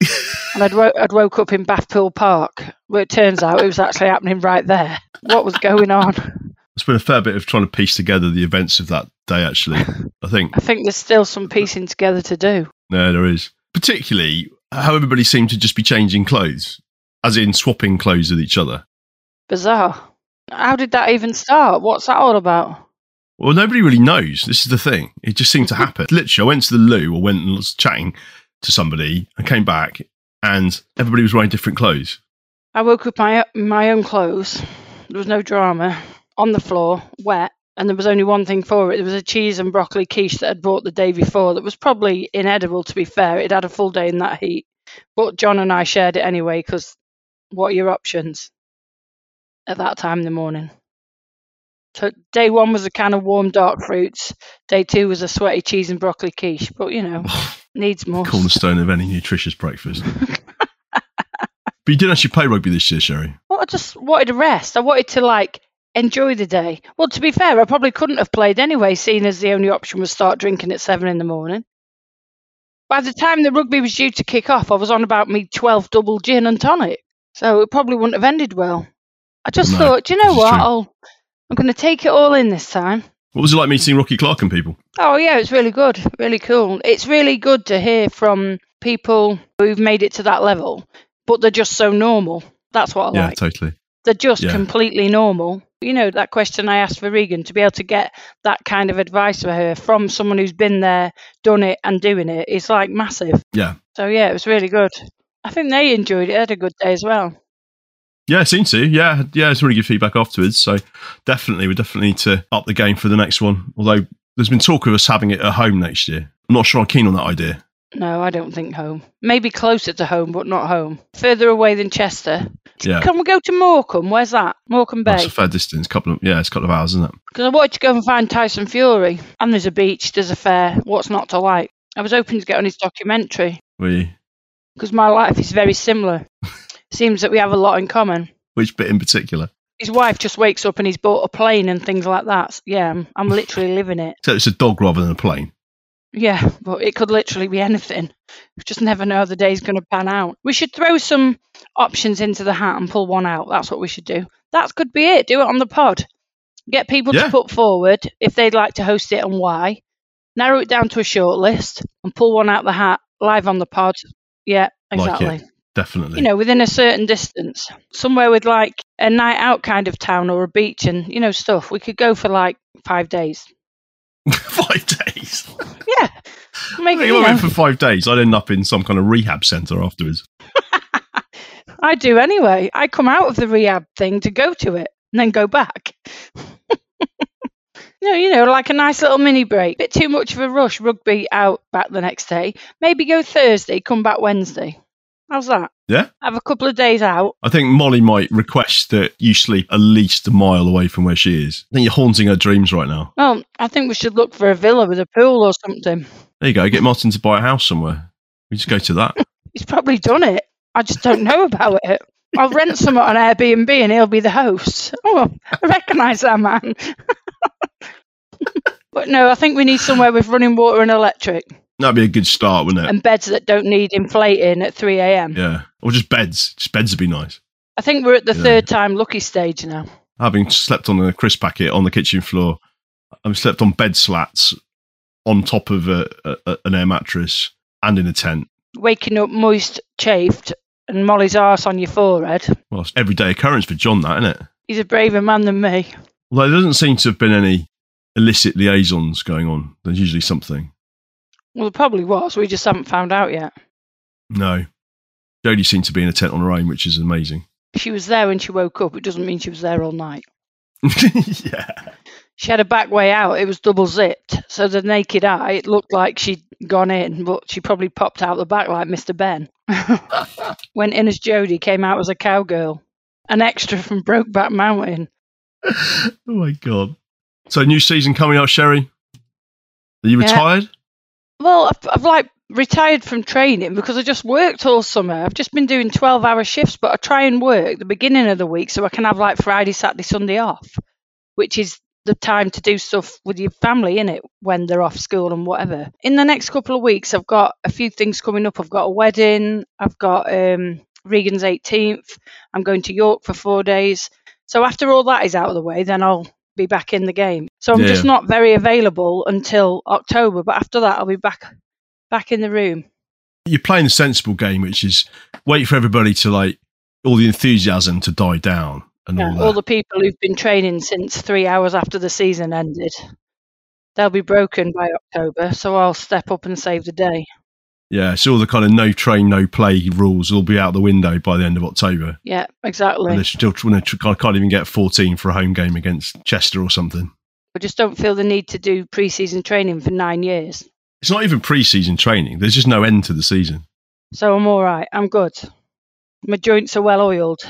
and I'd, wo- I'd woke up in Bathpool Park, where it turns out it was actually happening right there. What was going on? It's been a fair bit of trying to piece together the events of that day, actually. I think. I think there's still some piecing together to do. No, there is. Particularly how everybody seemed to just be changing clothes, as in swapping clothes with each other. Bizarre. How did that even start? What's that all about? Well, nobody really knows. This is the thing. It just seemed to happen. Literally, I went to the loo or went and was chatting to somebody and came back and everybody was wearing different clothes. I woke up my my own clothes. There was no drama on the floor, wet, and there was only one thing for it. There was a cheese and broccoli quiche that I'd bought the day before that was probably inedible. To be fair, it had a full day in that heat, but John and I shared it anyway because what are your options at that time in the morning? So day one was a can of warm dark fruits. Day two was a sweaty cheese and broccoli quiche. But you know, needs more. Cornerstone of any nutritious breakfast. but you didn't actually play rugby this year, Cherie. Well, I just wanted a rest. I wanted to like enjoy the day. Well, to be fair, I probably couldn't have played anyway, seeing as the only option was start drinking at seven in the morning. By the time the rugby was due to kick off, I was on about me 12 double gin and tonic. So it probably wouldn't have ended well. I just No, thought, do you know what? true. I'll, I'm going to take it all in this time. What was it like meeting Rocky Clark and people? Oh yeah, it's really good, really cool. It's really good to hear from people who've made it to that level, but they're just so normal. That's what I yeah, like. Yeah, totally. They're just Yeah. completely normal. You know, that question I asked for Regan to be able to get that kind of advice for her from someone who's been there, done it, and doing it is like massive. Yeah. So yeah, it was really good. I think they enjoyed it. They had a good day as well. Yeah, it seemed to. Yeah, yeah, it's really good feedback afterwards. So definitely, we definitely need to up the game for the next one. Although there's been talk of us having it at home next year. I'm not sure I'm keen on that idea. No, I don't think home. Maybe closer to home, but not home. Further away than Chester. Yeah, Can we go to Morecambe? Where's that? Morecambe that's Bay. a fair distance. Couple of yeah, it's a couple of hours, isn't it? Because I wanted to go and find Tyson Fury. And there's a beach, there's a fair. What's not to like? I was hoping to get on his documentary We because my life is very similar. Seems that we have a lot in common. which bit in particular? His wife just wakes up and he's bought a plane and things like that. Yeah, I'm, I'm literally living it. So it's a dog rather than a plane. Yeah, but it could literally be anything. You just never know how the day's going to pan out. We should throw some options into the hat and pull one out. That's what we should do. That could be it. Do it on the pod. Get people Yeah. to put forward if they'd like to host it and why. Narrow it down to a short list and pull one out the hat live on the pod. Yeah, exactly. Like definitely. You know, within a certain distance, somewhere with like a night out kind of town or a beach and, you know, stuff. We could go for like five days. five days. Yeah. Make If it, I you went know, for five days, I'd end up in some kind of rehab centre afterwards. I do anyway. I come out of the rehab thing to go to it and then go back. no, you know, like a nice little mini break. Bit too much of a rush. Rugby out back the next day. Maybe go Thursday, come back Wednesday. How's that? Yeah. Have a couple of days out. I think Molly might request that you sleep at least a mile away from where she is. I think you're haunting her dreams right now. Well, I think we should look for a villa with a pool or something. There you go. Get Martin to buy a house somewhere. We just go to that. He's probably done it. I just don't know about it. I'll rent some on Airbnb and he'll be the host. Oh, I recognise that man. but no, I think we need somewhere with running water and electric That'd be a good start, wouldn't it? and beds that don't need inflating at 3 a.m. yeah. Or just beds. Just beds would be nice. I think we're at the Yeah. third time lucky stage now. Having slept on a crisp packet on the kitchen floor, I've slept on bed slats on top of a, a, an air mattress and in a tent. Waking up moist, chafed, and Molly's arse on your forehead. Well, it's everyday occurrence for John, that, isn't it? He's a braver man than me. Although there doesn't seem to have been any illicit liaisons going on. There's usually something. Well, there probably was. We just haven't found out yet. No. Jodie seemed to be in a tent on her own, which is amazing. She was there when she woke up. It doesn't mean she was there all night. yeah. She had a back way out. It was double zipped. So the naked eye, it looked like she'd gone in, but she probably popped out the back like Mr. Benn. Went in as Jodie, came out as a cowgirl. An extra from Brokeback Mountain. Oh my god. So new season coming up, Cherie. Are you Yeah. retired? Well, I've, I've like retired from training because I just worked all summer. I've just been doing 12 hour shifts, but I try and work the beginning of the week so I can have like Friday, Saturday, Sunday off, which is the time to do stuff with your family in it when they're off school and whatever. In the next couple of weeks, I've got a few things coming up. I've got a wedding, I've got um, Regan's 18th, I'm going to York for four days. So after all that is out of the way, then I'll be back in the game. So I'm Yeah. just not very available until October, but after that, I'll be back back in the room. You're playing the sensible game, which is wait for everybody to like all the enthusiasm to die down and Yeah, all that. all the people who've been training since three hours after the season ended, they'll be broken by October. So I'll step up and save the day. Yeah, so all the kind of no train, no play rules will be out the window by the end of October. Yeah, exactly. And they're still trying to I can't even get 14 for a home game against Chester or something. I just don't feel the need to do pre-season training for nine years. It's not even pre-season training. There's just no end to the season. So I'm all right. I'm good. My joints are well oiled.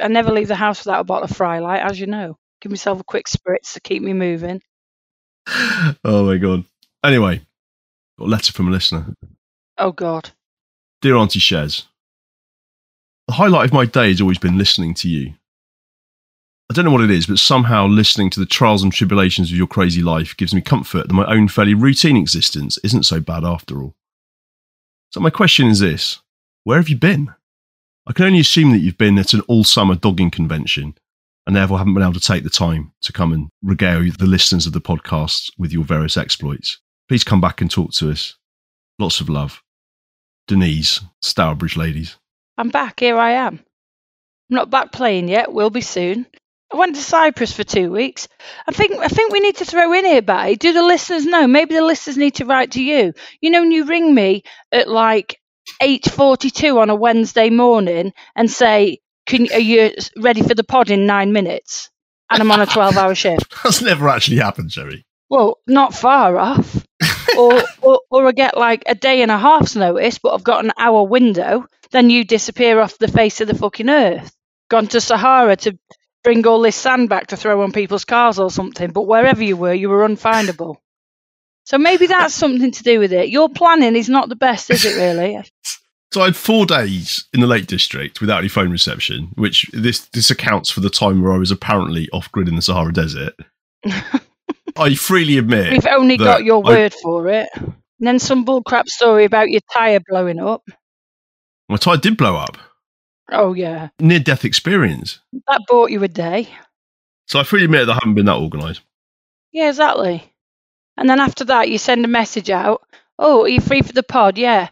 I never leave the house without a bottle of Fry Light, as you know. Give myself a quick spritz to keep me moving. oh my god. Anyway, got a letter from a listener. Oh God. Dear Auntie Chez, the highlight of my day has always been listening to you. I don't know what it is, but somehow listening to the trials and tribulations of your crazy life gives me comfort that my own fairly routine existence isn't so bad after all. So, my question is this Where have you been? I can only assume that you've been at an all summer dogging convention and therefore haven't been able to take the time to come and regale the listeners of the podcast with your various exploits. Please come back and talk to us. Lots of love. Denise, Stourbridge ladies. I'm back. Here I am. I'm not back playing yet. Will be soon. I went to Cyprus for two weeks. I think I think we need to throw in here, Batty. Do the listeners know? Maybe the listeners need to write to you. You know, when you ring me at like eight forty-two on a Wednesday morning and say, "Can are you ready for the pod in nine minutes?" And I'm on a twelve-hour shift. That's never actually happened, Jerry. Well, not far off. or, or or I get like a day and a half's notice, but I've got an hour window. Then you disappear off the face of the fucking earth. Gone to Sahara to bring all this sand back to throw on people's cars or something. But wherever you were, you were unfindable. So maybe that's something to do with it. Your planning is not the best, is it really? So I had four days in the Lake District without any phone reception, which this this accounts for the time where I was apparently off grid in the Sahara Desert. I freely admit We've only got your I- word for it. And then some bullcrap story about your tyre blowing up. my tyre did blow up. Oh, yeah. Near death experience. That bought you a day. So I freely admit that I haven't been that organised. Yeah, exactly. And then after that, you send a message out. Oh, are you free for the pod? Yeah.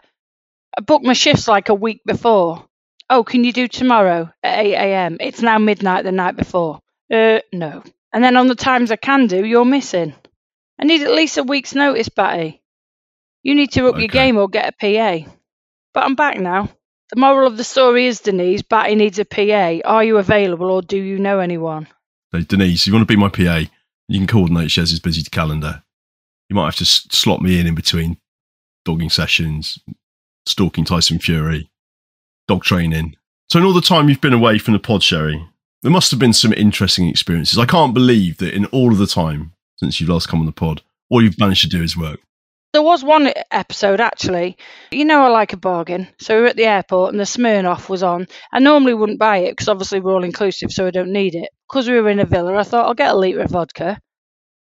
I booked my shifts like a week before. Oh, can you do tomorrow at 8 a.m.? It's now midnight the night before. Uh, no. And then on the times I can do, you're missing. I need at least a week's notice, Batty. You need to up your game or get a PA. But I'm back now. The moral of the story is, Denise, Batty needs a PA. Are you available or do you know anyone? So Denise, if you want to be my PA, you can coordinate Chez's busy calendar. You might have to s- slot me in in between dogging sessions, stalking Tyson Fury, dog training. So in all the time you've been away from the pod, Cherie, there must have been some interesting experiences. I can't believe that in all of the time since you've last come on the pod, all you've managed to do is work. There was one episode actually. You know, I like a bargain. So we were at the airport and the Smirnoff was on. I normally wouldn't buy it because obviously we're all inclusive, so I don't need it. Because we were in a villa, I thought I'll get a litre of vodka.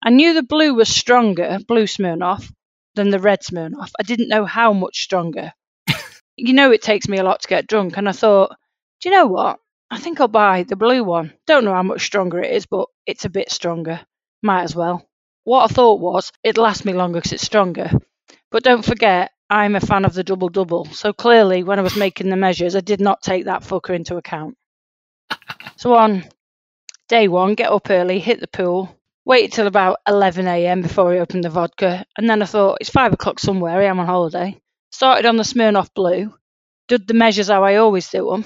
I knew the blue was stronger, blue Smirnoff, than the red Smirnoff. I didn't know how much stronger. you know, it takes me a lot to get drunk, and I thought, do you know what? I think I'll buy the blue one. Don't know how much stronger it is, but it's a bit stronger. Might as well. What I thought was it'd last me longer because it's stronger. But don't forget, I'm a fan of the double double. So clearly, when I was making the measures, I did not take that fucker into account. So on day one, get up early, hit the pool, wait till about 11 a.m. before I opened the vodka, and then I thought it's five o'clock somewhere. I am on holiday. Started on the Smirnoff Blue, did the measures how I always do them.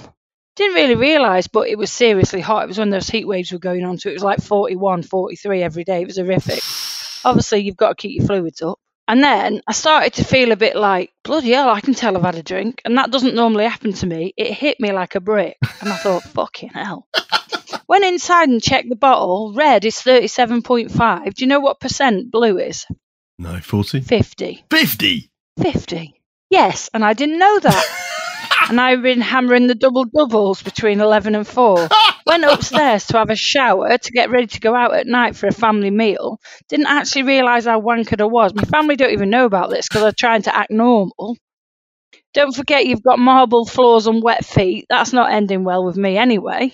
Didn't really realise, but it was seriously hot. It was when those heat waves were going on, so it was like 41, 43 every day. It was horrific. Obviously, you've got to keep your fluids up. And then I started to feel a bit like, bloody hell, I can tell I've had a drink. And that doesn't normally happen to me. It hit me like a brick. And I thought, fucking hell. Went inside and checked the bottle. Red is 37.5. Do you know what percent blue is? No, 40? 50. 50? 50. Yes, and I didn't know that. and I've been hammering the double doubles between 11 and 4. Went upstairs to have a shower to get ready to go out at night for a family meal. Didn't actually realise how wankered I was. My family don't even know about this because I'm trying to act normal. Don't forget you've got marble floors and wet feet. That's not ending well with me anyway.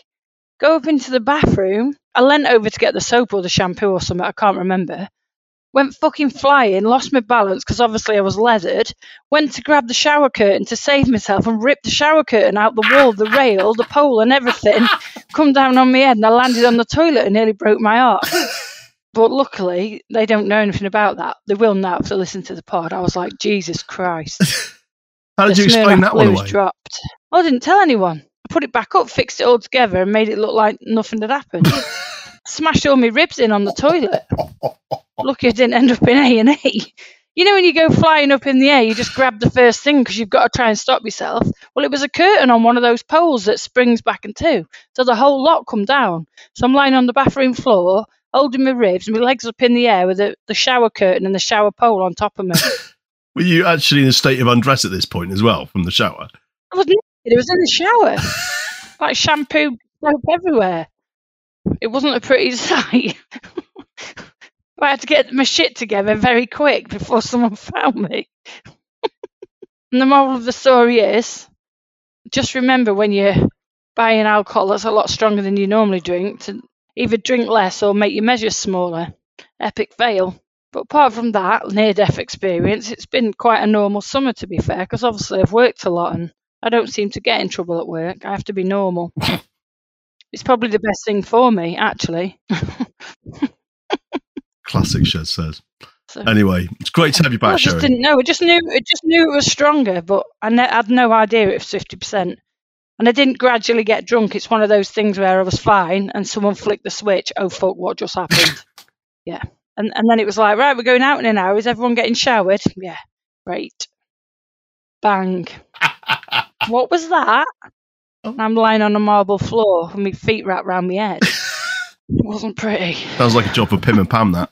Go up into the bathroom. I leant over to get the soap or the shampoo or something. I can't remember went fucking flying, lost my balance because obviously I was leathered, went to grab the shower curtain to save myself and ripped the shower curtain out the wall, the rail, the pole, and everything. Come down on my head and I landed on the toilet and nearly broke my heart. But luckily, they don't know anything about that. They will now if they listen to the pod. I was like, Jesus Christ. How did the you explain that one away? dropped. I didn't tell anyone. I put it back up, fixed it all together, and made it look like nothing had happened. Smashed all my ribs in on the toilet. Lucky I didn't end up in A and E. You know when you go flying up in the air, you just grab the first thing because you've got to try and stop yourself. Well, it was a curtain on one of those poles that springs back in two, so the whole lot come down. So I'm lying on the bathroom floor, holding my ribs, and my legs up in the air with the, the shower curtain and the shower pole on top of me. Were you actually in a state of undress at this point as well from the shower? I was naked. It was in the shower, like shampoo soap everywhere. It wasn't a pretty sight. I had to get my shit together very quick before someone found me. and the moral of the story is, just remember when you're buying alcohol that's a lot stronger than you normally drink to either drink less or make your measures smaller. Epic fail. But apart from that near death experience, it's been quite a normal summer to be fair, because obviously I've worked a lot and I don't seem to get in trouble at work. I have to be normal. it's probably the best thing for me, actually. Classic, Shed says. So- Anyway, it's great to have you back, I just Cherie. didn't know. I just knew. I just knew it was stronger, but I ne- had no idea it was fifty percent. And I didn't gradually get drunk. It's one of those things where I was fine, and someone flicked the switch. Oh fuck! What just happened? yeah. And and then it was like, right, we're going out in an hour. Is everyone getting showered? Yeah. Great. Bang. what was that? Oh. And I'm lying on a marble floor with my feet wrapped round my head. it wasn't pretty. Sounds like a job for Pim and Pam, that.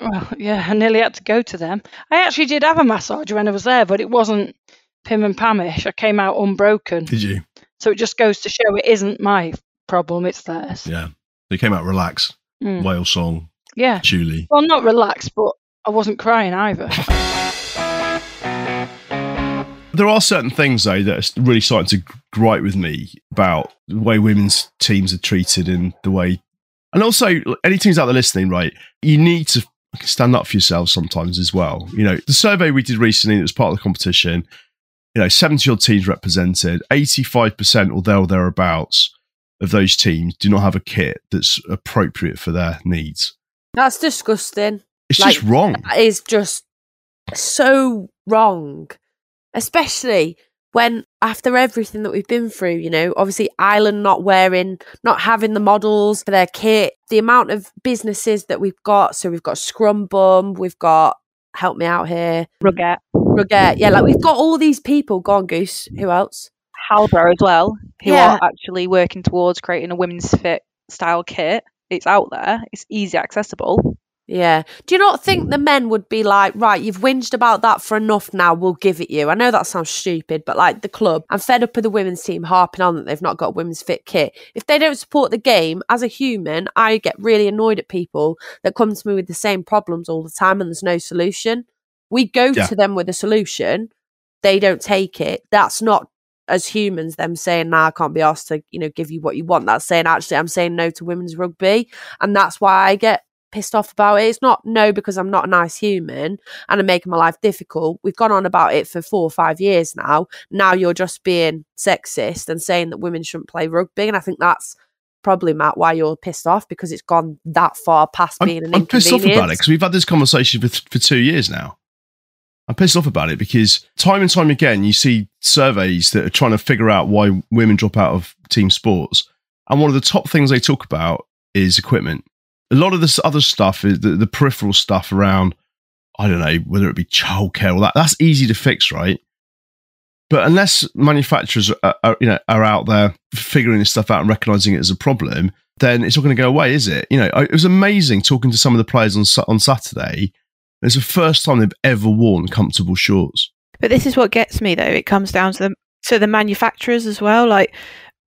Well, yeah, I nearly had to go to them. I actually did have a massage when I was there, but it wasn't Pim and Pamish. I came out unbroken. Did you? So it just goes to show it isn't my problem, it's theirs. Yeah. They came out relaxed. Mm. Whale song. Yeah. Julie. Well, not relaxed, but I wasn't crying either. There are certain things, though, that are really starting to gripe with me about the way women's teams are treated and the way. And also, any teams out there listening, right, you need to stand up for yourselves sometimes as well. You know, the survey we did recently that was part of the competition, you know, 70 odd teams represented, 85% or there or thereabouts of those teams do not have a kit that's appropriate for their needs. That's disgusting. It's just wrong. That is just so wrong. Especially when after everything that we've been through, you know, obviously Ireland not wearing, not having the models for their kit, the amount of businesses that we've got. So we've got Scrum Bum, we've got help me out here. Ruggett. Ruggett. Yeah, like we've got all these people. Go on, Goose. Who else? Halbro as well, who Yeah. are actually working towards creating a women's fit style kit. It's out there. It's easy accessible. Yeah. Do you not think the men would be like, right, you've whinged about that for enough now, we'll give it you? I know that sounds stupid, but like the club, I'm fed up with the women's team harping on that they've not got a women's fit kit. If they don't support the game, as a human, I get really annoyed at people that come to me with the same problems all the time and there's no solution. We go Yeah. to them with a solution, they don't take it. That's not as humans them saying nah I can't be asked to you know give you what you want that's saying actually I'm saying no to women's rugby and that's why I get pissed off about it. It's not no because I'm not a nice human and I'm making my life difficult. We've gone on about it for four or five years now. Now you're just being sexist and saying that women shouldn't play rugby. And I think that's probably Matt why you're pissed off because it's gone that far past being an I'm pissed off about it because we've had this conversation for, for two years now. I'm pissed off about it because time and time again, you see surveys that are trying to figure out why women drop out of team sports. And one of the top things they talk about is equipment. A lot of this other stuff is the, the peripheral stuff around, I don't know, whether it be childcare or that. That's easy to fix, right? But unless manufacturers are, are, you know, are out there figuring this stuff out and recognizing it as a problem, then it's not going to go away, is it? You know, it was amazing talking to some of the players on on Saturday. It's the first time they've ever worn comfortable shorts. But this is what gets me though. It comes down to the to the manufacturers as well. Like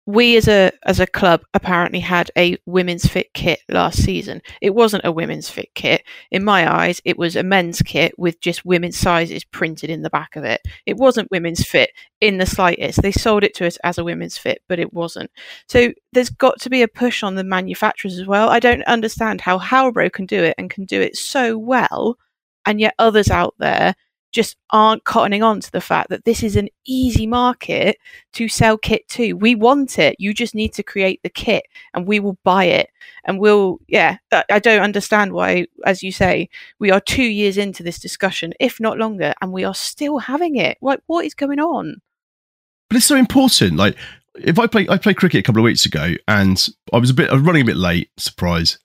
we as a as a club apparently had a women's fit kit last season. It wasn't a women's fit kit. In my eyes, it was a men's kit with just women's sizes printed in the back of it. It wasn't women's fit in the slightest. They sold it to us as a women's fit, but it wasn't. So there's got to be a push on the manufacturers as well. I don't understand how Halbro can do it and can do it so well, and yet others out there just aren't cottoning on to the fact that this is an easy market to sell kit to. We want it. You just need to create the kit and we will buy it. And we'll, yeah, I don't understand why, as you say, we are two years into this discussion, if not longer, and we are still having it. Like, what is going on? But it's so important. Like if I play, I played cricket a couple of weeks ago, and I was a bit, I was running a bit late. Surprise!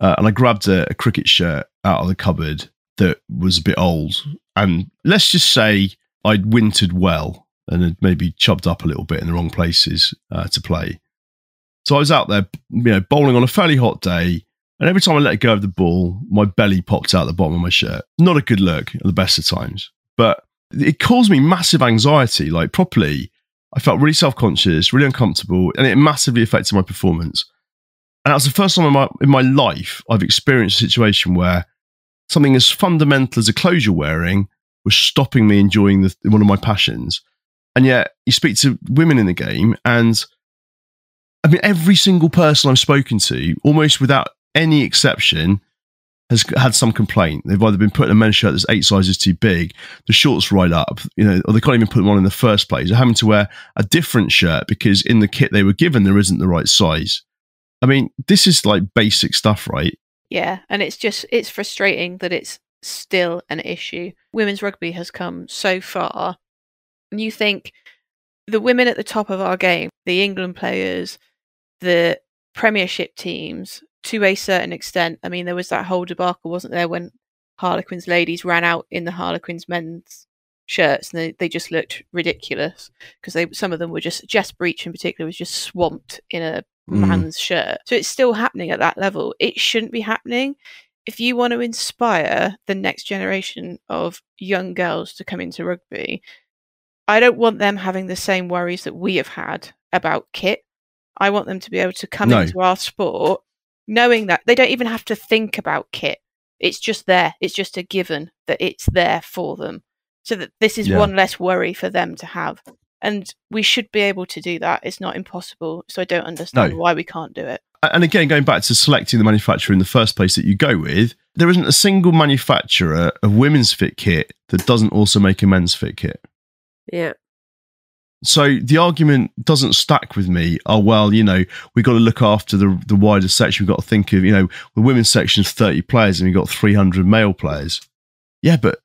Uh, and I grabbed a, a cricket shirt out of the cupboard that was a bit old, and let's just say I'd wintered well and had maybe chubbed up a little bit in the wrong places uh, to play. So I was out there, you know, bowling on a fairly hot day, and every time I let go of the ball, my belly popped out the bottom of my shirt. Not a good look at the best of times, but it caused me massive anxiety. Like properly, I felt really self conscious, really uncomfortable, and it massively affected my performance. And that was the first time in my in my life I've experienced a situation where something as fundamental as a clothes you're wearing was stopping me enjoying the, one of my passions. And yet, you speak to women in the game, and I mean, every single person I've spoken to, almost without any exception, has had some complaint. They've either been put in a men's shirt that's eight sizes too big, the shorts right up, you know, or they can't even put them on in the first place. They're having to wear a different shirt because in the kit they were given there isn't the right size. I mean, this is like basic stuff, right? Yeah, and it's just it's frustrating that it's still an issue. Women's rugby has come so far, and you think the women at the top of our game, the England players, the Premiership teams, to a certain extent. I mean, there was that whole debacle, wasn't there, when Harlequins ladies ran out in the Harlequins men's shirts and they, they just looked ridiculous because they some of them were just Jess Breach in particular was just swamped in a Mm. man's shirt. So it's still happening at that level. It shouldn't be happening. If you want to inspire the next generation of young girls to come into rugby, I don't want them having the same worries that we have had about kit. I want them to be able to come No. into our sport knowing that they don't even have to think about kit. It's just there. It's just a given that it's there for them. So that this is Yeah. one less worry for them to have. And we should be able to do that. It's not impossible. So I don't understand No. why we can't do it. And again, going back to selecting the manufacturer in the first place that you go with, there isn't a single manufacturer of women's fit kit that doesn't also make a men's fit kit. Yeah. So the argument doesn't stack with me. Oh well, you know, we've got to look after the the wider section. We've got to think of, you know, the women's section is thirty players and we've got three hundred male players. Yeah, but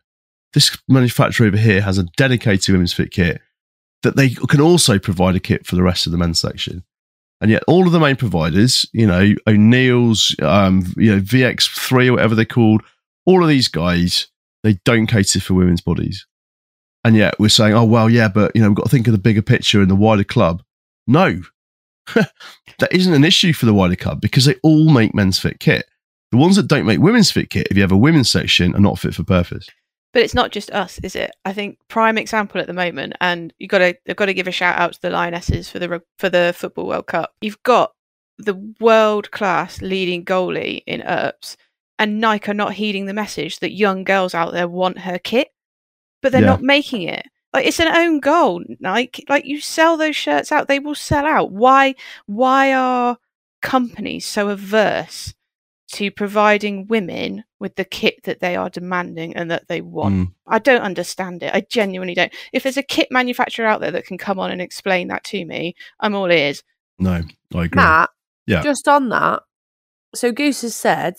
this manufacturer over here has a dedicated women's fit kit that they can also provide a kit for the rest of the men's section. And yet, all of the main providers, you know, O'Neill's, um, you know, VX3 or whatever they're called, all of these guys, they don't cater for women's bodies. And yet, we're saying, oh, well, yeah, but, you know, we've got to think of the bigger picture and the wider club. No, that isn't an issue for the wider club because they all make men's fit kit. The ones that don't make women's fit kit, if you have a women's section, are not fit for purpose. But it's not just us, is it? I think prime example at the moment, and you got to got to give a shout out to the Lionesses for the for the football World Cup. You've got the world class leading goalie in Earps, and Nike are not heeding the message that young girls out there want her kit, but they're Yeah. not making it. Like it's an own goal, Nike. Like you sell those shirts out, they will sell out. Why? Why are companies so averse to providing women with the kit that they are demanding and that they want. Mm. I don't understand it. I genuinely don't. If there's a kit manufacturer out there that can come on and explain that to me, I'm all ears. No, I agree. Matt, Yeah. just on that. So Goose has said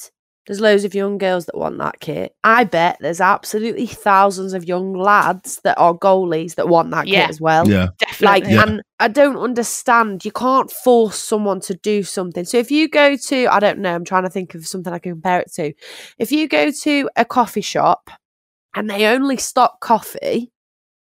there's loads of young girls that want that kit. I bet there's absolutely thousands of young lads that are goalies that want that Yeah. kit as well. Yeah. Like, Definitely. Yeah. and I don't understand. You can't force someone to do something. So if you go to, I don't know, I'm trying to think of something I can compare it to. If you go to a coffee shop and they only stock coffee,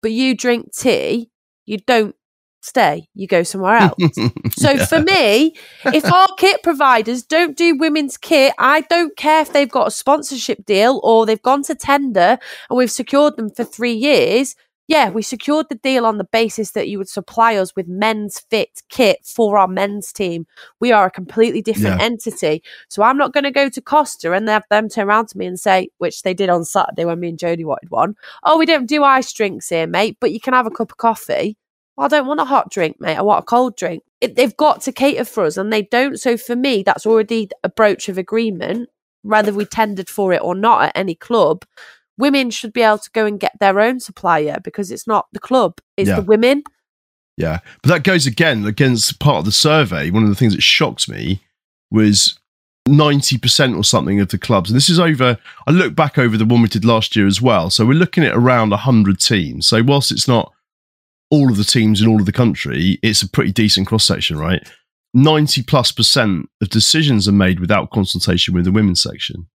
but you drink tea, you don't stay. You go somewhere else. So Yeah. for me, if our kit providers don't do women's kit, I don't care if they've got a sponsorship deal or they've gone to tender and we've secured them for three years. Yeah, we secured the deal on the basis that you would supply us with men's fit kit for our men's team. We are a completely different Yeah. entity. So I'm not going to go to Costa and have them turn around to me and say, which they did on Saturday when me and Jodie wanted one, oh, we don't do ice drinks here, mate, but you can have a cup of coffee. Well, I don't want a hot drink, mate. I want a cold drink. It, they've got to cater for us, and they don't. So for me, that's already a broach of agreement. Whether we tendered for it or not at any club, women should be able to go and get their own supplier because it's not the club, it's Yeah. the women. Yeah, but that goes again against part of the survey. One of the things that shocked me was ninety percent or something of the clubs, and this is over. I look back over the one we did last year as well. So we're looking at around hundred teams. So whilst it's not all of the teams in all of the country, it's a pretty decent cross section, right? Ninety plus percent of decisions are made without consultation with the women's section,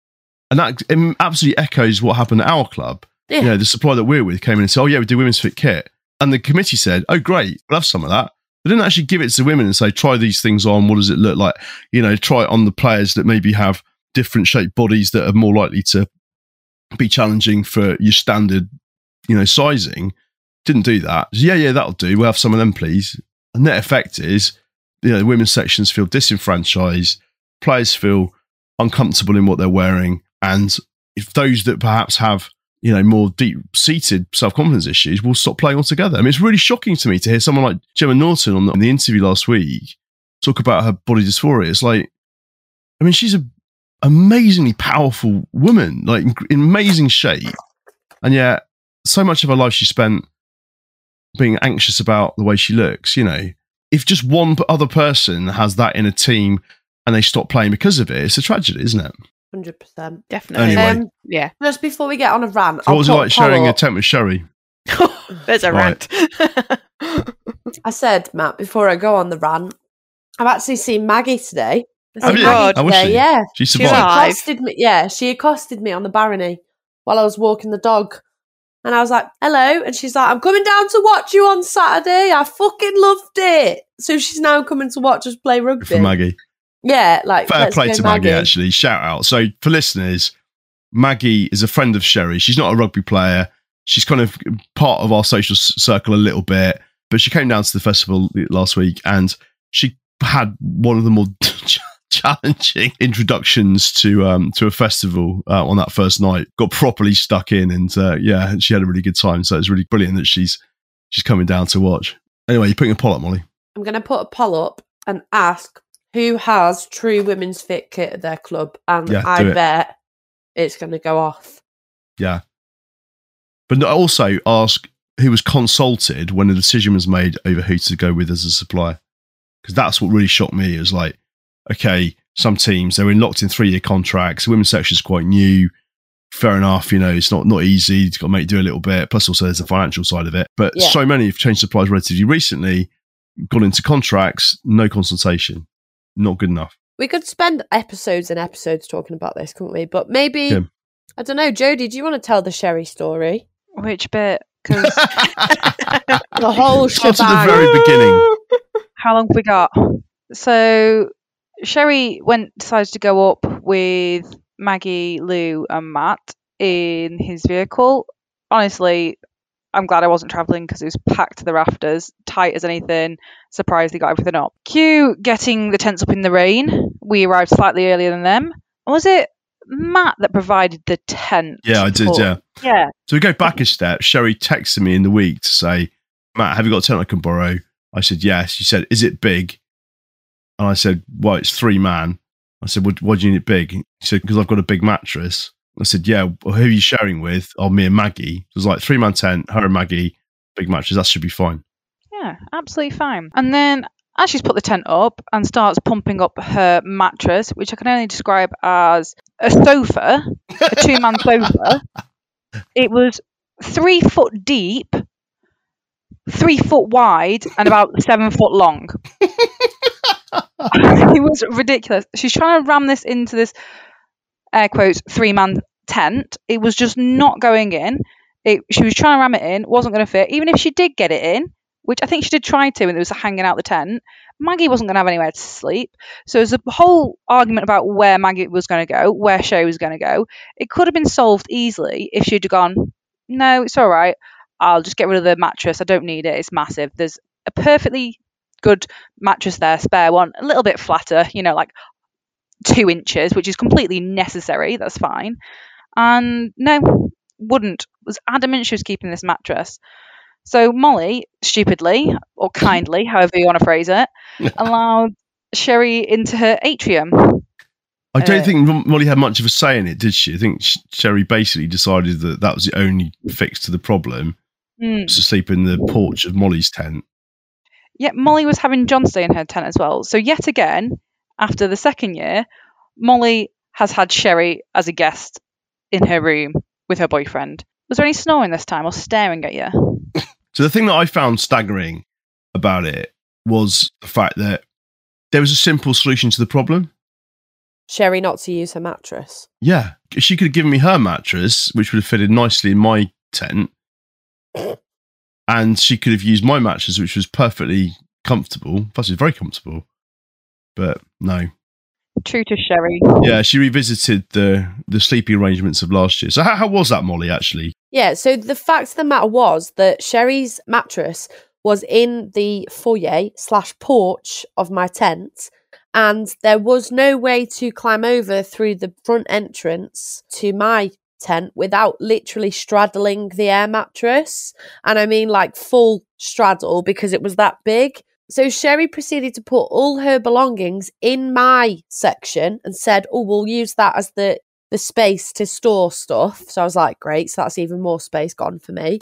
and that absolutely echoes what happened at our club. Yeah. You know, the supplier that we're with came in and said, "Oh yeah, we do women's fit kit." And the committee said, "Oh, great, we'll have some of that." They didn't actually give it to the women and say, "Try these things on. What does it look like?" You know, try it on the players that maybe have different shaped bodies that are more likely to be challenging for your standard, you know, sizing. Didn't do that. Yeah, yeah, that'll do. We'll have some of them, please. And net effect is, you know, the women's sections feel disenfranchised. Players feel uncomfortable in what they're wearing, and if those that perhaps have you know, more deep seated self confidence issues will stop playing altogether. I mean, it's really shocking to me to hear someone like Gemma Norton on the, on the interview last week talk about her body dysphoria. It's like, I mean, she's an amazingly powerful woman, like in, in amazing shape, and yet so much of her life she spent being anxious about the way she looks. You know, if just one other person has that in a team and they stop playing because of it, it's a tragedy, isn't it? Hundred percent, definitely. Anyway. Um, yeah. Just before we get on a rant, So what was it like sharing a tent with Cherie? There's a rant. I said, Matt, before I go on the rant, I've actually seen Maggie today. I Have seen you? Maggie today, she? Yeah, She She accosted me. Yeah, she accosted me on the Barony while I was walking the dog, and I was like, "Hello," and she's like, "I'm coming down to watch you on Saturday. I fucking loved it." So she's now coming to watch us play rugby. for Maggie. Yeah, like Fair play to Maggie, actually. Shout out. So for listeners, Maggie is a friend of Cherie. She's not a rugby player. She's kind of part of our social s- circle a little bit, but she came down to the festival last week and she had one of the more challenging introductions to um to a festival uh, on that first night. Got properly stuck in, and uh, yeah, she had a really good time. So it's really brilliant that she's she's coming down to watch. Anyway, you're putting a poll up, Molly. I'm going to put a poll up and ask who has true women's fit kit at their club, and Yeah, I it. bet it's going to go off. Yeah. But also ask who was consulted when the decision was made over who to go with as a supplier. Because that's what really shocked me. Is like, okay, some teams they're in locked in three year contracts. The women's section is quite new. Fair enough, you know, it's not not easy. You've got to make do a little bit. Plus, also there's the financial side of it. But Yeah. so many have changed suppliers relatively recently, gone into contracts, no consultation, not good enough. We could spend episodes and episodes talking about this, couldn't we? But maybe Yeah. I don't know, Jodie. Do you want to tell the Cherie story? Which bit? 'Cause The whole Start shebang. at the very beginning. how long have we got? So Cherie went decided to go up with Maggie, Lou, and Matt in his vehicle. Honestly, I'm glad I wasn't travelling because it was packed to the rafters, tight as anything. Surprised they got everything up. Q getting the tents up in the rain. We arrived slightly earlier than them. Was it Matt that provided the tent? Yeah, I did. for- Yeah. Yeah. So we go back a step. Cherie texted me in the week to say, Matt, have you got a tent I can borrow? I said, yes. She said, is it big? And I said, well, it's three man. I said, what, why do you need it big? She said, because I've got a big mattress. I said, yeah, well, who are you sharing with? Oh, me and Maggie. It was like three man tent, her and Maggie, big mattress. That should be fine. Yeah, absolutely fine. And then as she's put the tent up and starts pumping up her mattress, which I can only describe as a sofa, a two man sofa, it was three foot deep, three foot wide, and about seven foot long. it was ridiculous. She's trying to ram this into this air quotes three man tent. It was just not going in. It, she was trying to ram it in, wasn't going to fit. Even if she did get it in, which I think she did try to, and it was hanging out the tent. Maggie wasn't going to have anywhere to sleep. So there's a whole argument about where Maggie was going to go, where Cherie was going to go. It could have been solved easily if she'd have gone, no, it's all right. I'll just get rid of the mattress. I don't need it. It's massive. There's a perfectly good mattress there, spare one, a little bit flatter, you know, like two inches, which is completely necessary. That's fine. And no, wouldn't. Was adamant she was keeping this mattress. So Molly, stupidly or kindly, however you want to phrase it, allowed Cherie into her atrium. I don't Uh, think Molly had much of a say in it, did she? I think Cherie basically decided that that was the only fix to the problem, Mm. to sleep in the porch of Molly's tent. Yeah, Molly was having John stay in her tent as well. So yet again, after the second year, Molly has had Cherie as a guest in her room with her boyfriend. Was there any snoring this time or staring at you? So the thing that I found staggering about it was the fact that there was a simple solution to the problem. Cherie not to use her mattress. Yeah, she could have given me her mattress, which would have fitted nicely in my tent, and she could have used my mattress, which was perfectly comfortable. Plus, it was very comfortable. But no, True to Cherie. yeah, she revisited the the sleeping arrangements of last year. So how, how was that, Molly? Actually, Yeah, so the fact of the matter was that Cherie's mattress was in the foyer slash porch of my tent, and there was no way to climb over through the front entrance to my tent without literally straddling the air mattress. And I mean like full straddle because it was that big. So Cherie proceeded to put all her belongings in my section and said, "Oh, we'll use that as the the space to store stuff." So I was like, "Great, so that's even more space gone for me."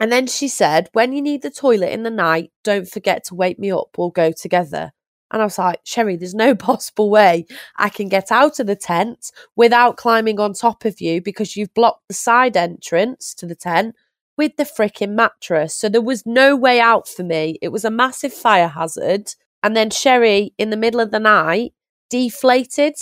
And then she said, "When you need the toilet in the night, don't forget to wake me up. We'll go together." And I was like, "Cherie, there's no possible way I can get out of the tent without climbing on top of you because you've blocked the side entrance to the tent." with the frickin' mattress. So there was no way out for me. It was a massive fire hazard. And then Cherie, in the middle of the night, deflated.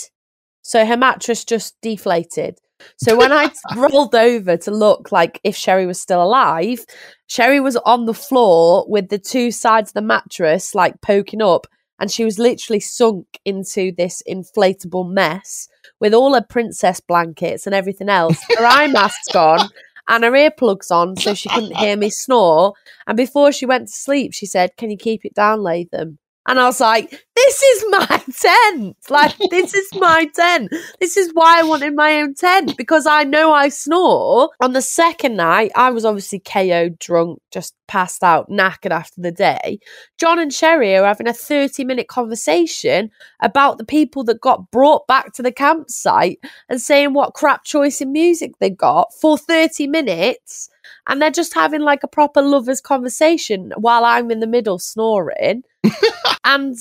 So her mattress just deflated. So when I rolled over to look like if Cherie was still alive, Cherie was on the floor with the two sides of the mattress like poking up. And she was literally sunk into this inflatable mess with all her princess blankets and everything else, her eye mask on and her earplugs on so she couldn't hear me snore. And before she went to sleep, she said, Can you keep it down, Latham? And I was like, This is my tent. Like, this is my tent. This is why I wanted my own tent because I know I snore. On the second night, I was obviously KO drunk, just passed out, knackered after the day. John and Cherie are having a 30 minute conversation about the people that got brought back to the campsite and saying what crap choice in music they got for 30 minutes. And they're just having like a proper lovers conversation while I'm in the middle snoring. and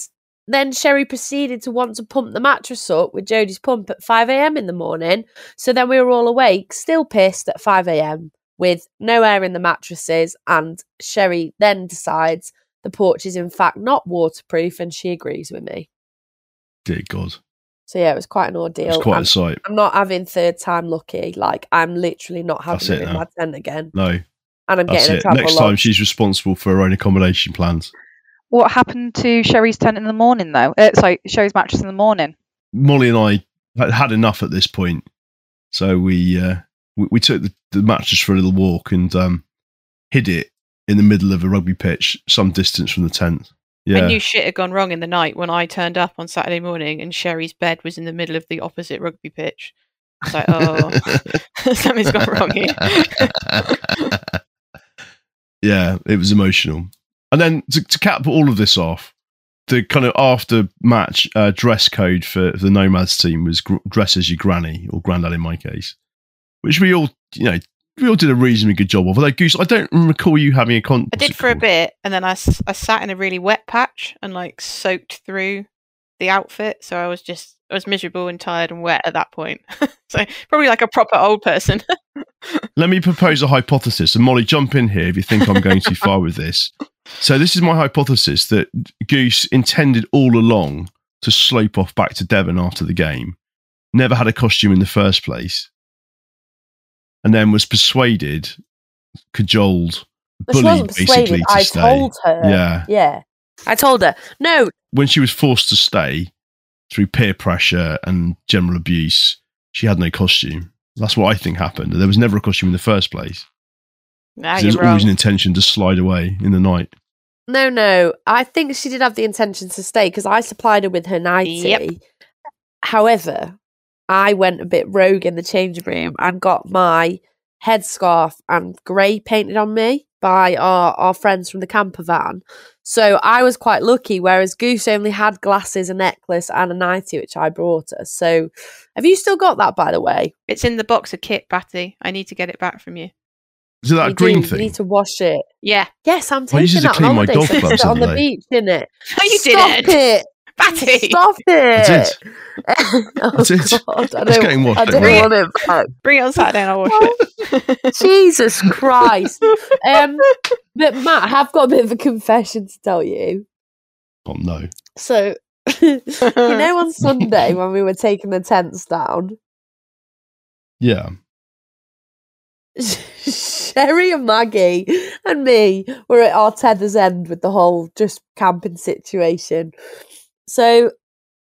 then Cherie proceeded to want to pump the mattress up with Jodie's pump at 5 a.m. in the morning. So then we were all awake, still pissed at 5 a.m. with no air in the mattresses. And Cherie then decides the porch is in fact not waterproof and she agrees with me. dear God, So yeah, it was quite an ordeal. it's quite I'm, a sight. I'm not having third time lucky. Like I'm literally not That's having it it in now. my tent again. No, And I'm that's getting it. Next lodge. time, she's responsible for her own accommodation plans. What happened to Cherie's tent in the morning, though? Uh, sorry, Cherie's mattress in the morning. Molly and I had had enough at this point, so we uh, we, we took the, the mattress for a little walk and um, hid it in the middle of a rugby pitch, some distance from the tent. Yeah, I knew shit had gone wrong in the night when I turned up on Saturday morning and Cherie's bed was in the middle of the opposite rugby pitch. I was like, oh, something's gone wrong here. yeah, it was emotional. And then to, to cap all of this off, the kind of after match uh, dress code for the Nomads team was gr- dress as your granny or granddad in my case, which we all, you know, we all did a reasonably good job of. Although Goose, I don't recall you having a con. I did for a bit, and then I, I sat in a really wet patch and like soaked through the outfit. So I was just I was miserable and tired and wet at that point. so probably like a proper old person. Let me propose a hypothesis, and Molly, jump in here if you think I'm going too far with this. So this is my hypothesis that Goose intended all along to slope off back to Devon after the game, never had a costume in the first place, and then was persuaded, cajoled, But bullied basically to I stay. told her. Yeah. Yeah. I told her, no, When she was forced to stay through peer pressure and general abuse, she had no costume. That's what I think happened. There was never a costume in the first place. nah, There's you're always wrong. an intention to slide away in the night. No, no. I think she did have the intention to stay because I supplied her with her nightie. Yep. However, I went a bit rogue in the changing room and got my headscarf and grey painted on me by our, our friends from the camper van. So I was quite lucky, whereas Goose only had glasses, a necklace, and a nightie, which I brought her. So have you still got that, by the way? It's in the box of kit, Batty. I need to get it back from you. Is it that You green do, thing? You need to wash it. Yeah. Yes, I'm I use taking it to that clean on my holiday. golf so I clubs on the every day. beach, innit? No, you Stop didn't. it. Batty. Stop it. did. oh, I did. God, I It's don't, getting washed, I don't don't want it back. Bring it on Saturday and I'll wash it. Jesus Christ. Um, but Matt, I have got a bit of a confession to tell you. Oh no. So, you know, on Sunday when we were taking the tents down, Yeah. Cherie and Maggie and me were at our tether's end with the whole just camping situation. So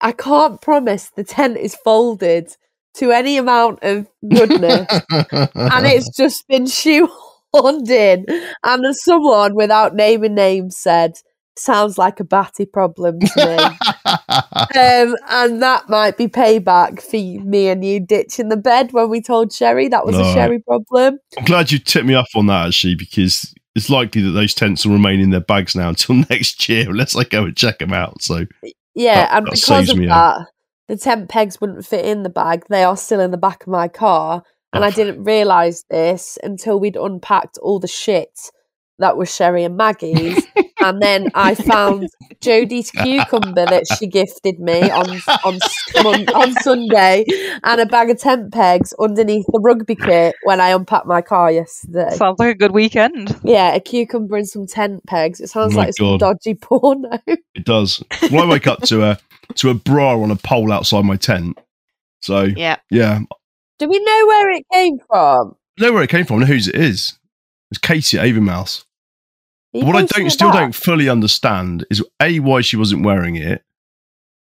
I can't promise the tent is folded to any amount of goodness, and it's just been shoehorned in. And someone without naming names said, sounds like a batty problem to me. um, and that might be payback for me and you ditching the bed when we told Cherie that was a Cherie problem. I'm glad you tipped me off on that actually, because it's likely that those tents will remain in their bags now until next year, unless I go and check them out. So Yeah, That- and that because of that, the tent pegs wouldn't fit in the bag. They are still in the back of my car, and I didn't realise this until we'd unpacked all the shit that was Cherie and Maggie's, and then I found Jodie's cucumber that she gifted me on on Mon- on Sunday, and a bag of tent pegs underneath the rugby kit when I unpacked my car yesterday. Sounds like a good weekend. Yeah, a cucumber and some tent pegs. It sounds Oh my like some God. dodgy porno. it does. Well, I wake up to a to a bra on a pole outside my tent. So Yeah. yeah, Do we know where it came from? I know where it came from. I know whose it is. It's Katie at Avonmouth. Are you What I don't still back? don't fully understand is a why she wasn't wearing it,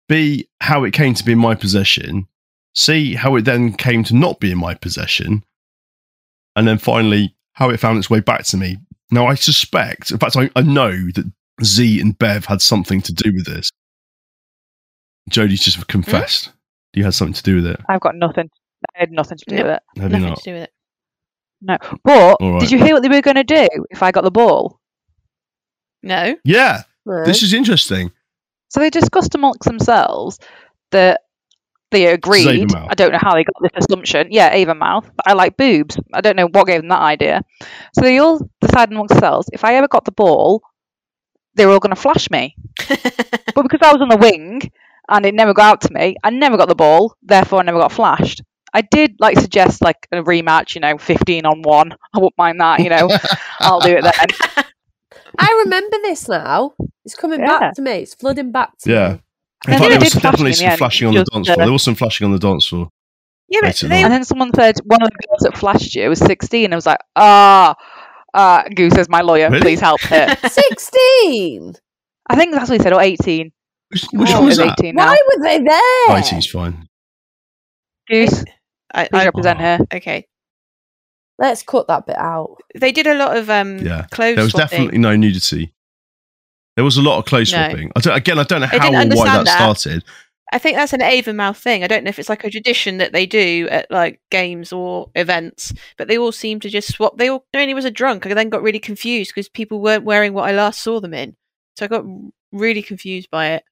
b how it came to be in my possession, c how it then came to not be in my possession, and then finally how it found its way back to me. Now I suspect, in fact, I, I know that Z and Bev had something to do with this. Jodie's just hmm? confessed you had something to do with it. I've got nothing. I had nothing to do Nope. with it. Have you Nothing not? to do with it. No. But All right. did you hear what they were going to do if I got the ball? No. Yeah, No. this is interesting. So they discussed amongst themselves that they agreed. I don't know how they got this assumption. Yeah, Avonmouth. that I like boobs. I don't know what gave them that idea. So they all decided amongst themselves if I ever got the ball, they were all going to flash me. but because I was on the wing and it never got out to me, I never got the ball. Therefore, I never got flashed. I did like suggest like a rematch, you know, fifteen on one. I wouldn't mind that, you know. I'll do it then. I remember this now. It's coming Yeah. back to me. It's flooding back to Yeah. me. In I fact, there was did definitely me in the some flashing on the dance floor. uh, There was some flashing on the dance floor. Yeah, but Later they. And then someone said one of the girls that flashed you was 16. I was like, ah, uh, Goose is my lawyer. Really? Please help her. 16! I think that's what he said, or 18. Which, which think one was was that? 18 now. Why were they there? IT's fine. Goose, I, I, represent her. okay. Let's cut that bit out. They did a lot of um Yeah. clothes There was swapping. definitely no nudity. There was a lot of clothes No. swapping. I don't, again, I don't know I how or why that, that. started. I think that's an Avonmouth thing. I don't know if it's like a tradition that they do at like games or events, but they all seem to just swap. They all no, he was a drunk. I then got really confused because people weren't wearing what I last saw them in, so I got really confused by it.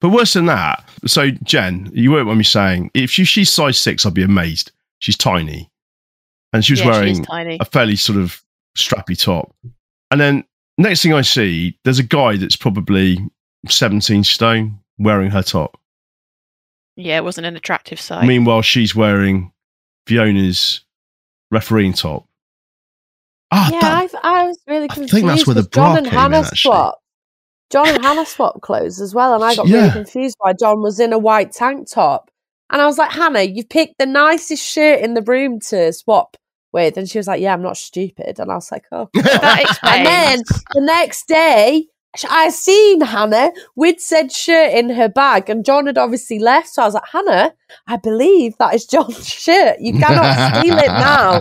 But worse than that, so Jen, you weren't when me saying if she, she's size six, I'd be amazed. She's tiny, and she was Yeah, she wearing tiny. a fairly sort of strappy top. And then next thing I see, there's a guy that's probably 17 stone wearing her top. Yeah, it wasn't an attractive sight. Meanwhile, she's wearing Fiona's refereeing top. Ah, yeah, that- I, I was really confused. I think confused. that's where the 'cause John and came in, Hannah actually. swap. John and Hannah swap clothes as well, and I got Yeah. really confused why John was in a white tank top. And I was like, Hannah, you've picked the nicest shirt in the room to swap with. And she was like, Yeah, I'm not stupid. And I was like, Oh. that and then the next day, I seen Hannah with said shirt in her bag, and John had obviously left. So I was like, Hannah, I believe that is John's shirt. You cannot steal it now.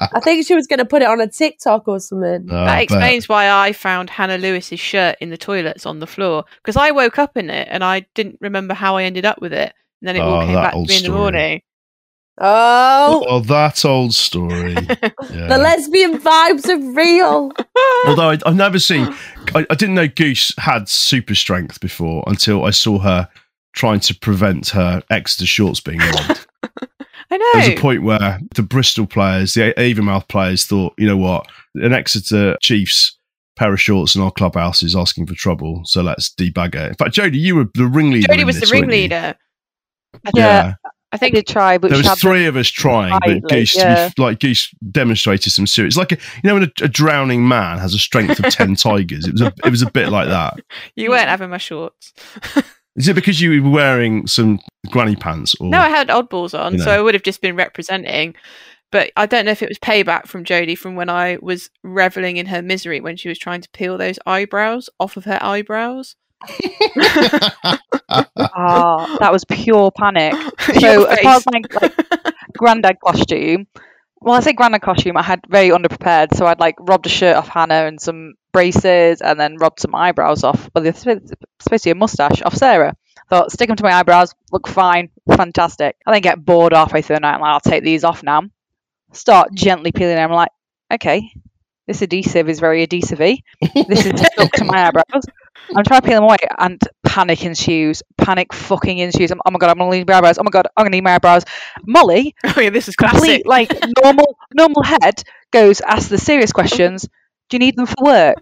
I think she was going to put it on a TikTok or something. Oh, that bet. explains why I found Hannah Lewis's shirt in the toilets on the floor because I woke up in it and I didn't remember how I ended up with it. And then it all Oh, came back to me in the story. morning. Oh, Oh, that old story. the lesbian vibes are real. Although I, I've never seen, I, I didn't know Goose had super strength before until I saw her trying to prevent her Exeter shorts being robbed. I know. There was a point where the Bristol players, the Avonmouth players, thought, you know what, an Exeter Chiefs pair of shorts in our clubhouse is asking for trouble, so let's debug it. In fact, Jodie, you were the ringleader. Jodie was the this, you? ringleader. I Yeah. Think, I think did try, but there was three of us trying, but Right, like, Goose, to be yeah. like Goose, demonstrated some serious. Like a, you know, when a, a drowning man has a strength of ten tigers, it was a, it was a bit like that. you weren't having my shorts. Is it because you were wearing some granny pants? Or No, I had oddballs on, you so. I would have just been representing. But I don't know if it was payback from Jodie from when I was reveling in her misery when she was trying to peel those eyebrows off of her eyebrows. Ah, that was pure panic. So as far as my like, granddad costume, well, I say granddad costume, I had very underprepared. So I'd like robbed a shirt off Hannah and some braces, and then robbed some eyebrows off. Well, they're supposed to be a mustache off Sarah. Thought stick them to my eyebrows, look fine, fantastic. I then get bored halfway through the night. I'm like, I'll take these off now. Start gently peeling them. I'm like, okay, this adhesive is very adhesive-y. This is stuck to my eyebrows. I'm trying to peel them away, and panic ensues. Panic fucking ensues. I'm, oh my god, I'm gonna need my eyebrows. Oh my god, I'm gonna need my eyebrows. Molly, Oh yeah, this is complete classic. like normal normal head goes ask the serious questions. Do you need them for work?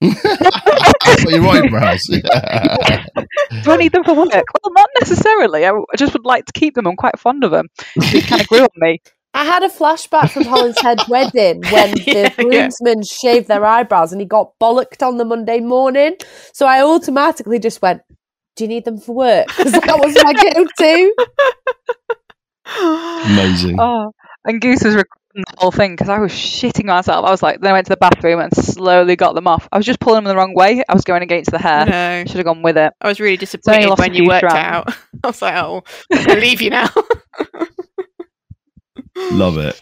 your eyebrows. Yeah. Do I need them for work? Well, not necessarily. I, I just would like to keep them. I'm quite fond of them. It kind of grew on me. I had a flashback from Holland's Head wedding when the Yeah, yeah. groomsmen shaved their eyebrows and he got bollocked on the Monday morning. So I automatically just went, "Do you need them for work?" Because that was my go-to. Amazing. Oh, and Goose was recording the whole thing because I was shitting myself. I was like, then I went to the bathroom and slowly got them off. I was just pulling them the wrong way. I was going against the hair. No. Should have gone with it. I was really disappointed lost when you worked strands. out. I was like, oh, I'm gonna leave you now. Love it.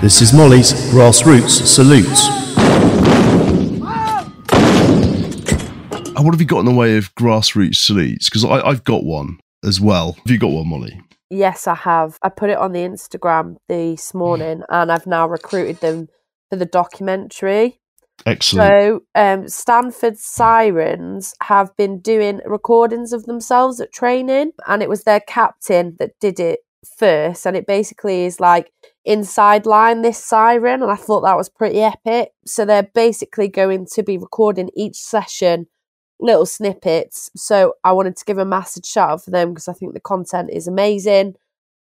This is Molly's Grassroots Salutes. And what have you got in the way of grassroots salutes? Because I've got one as well. Have you got one, Molly? Yes, I have. I put it on the Instagram this morning, and I've now recruited them for the documentary. Excellent. So, um, Stanford Sirens have been doing recordings of themselves at training, and it was their captain that did it first. And it basically is like inside line this siren, and I thought that was pretty epic. So, they're basically going to be recording each session little snippets. So, I wanted to give a massive shout out for them because I think the content is amazing,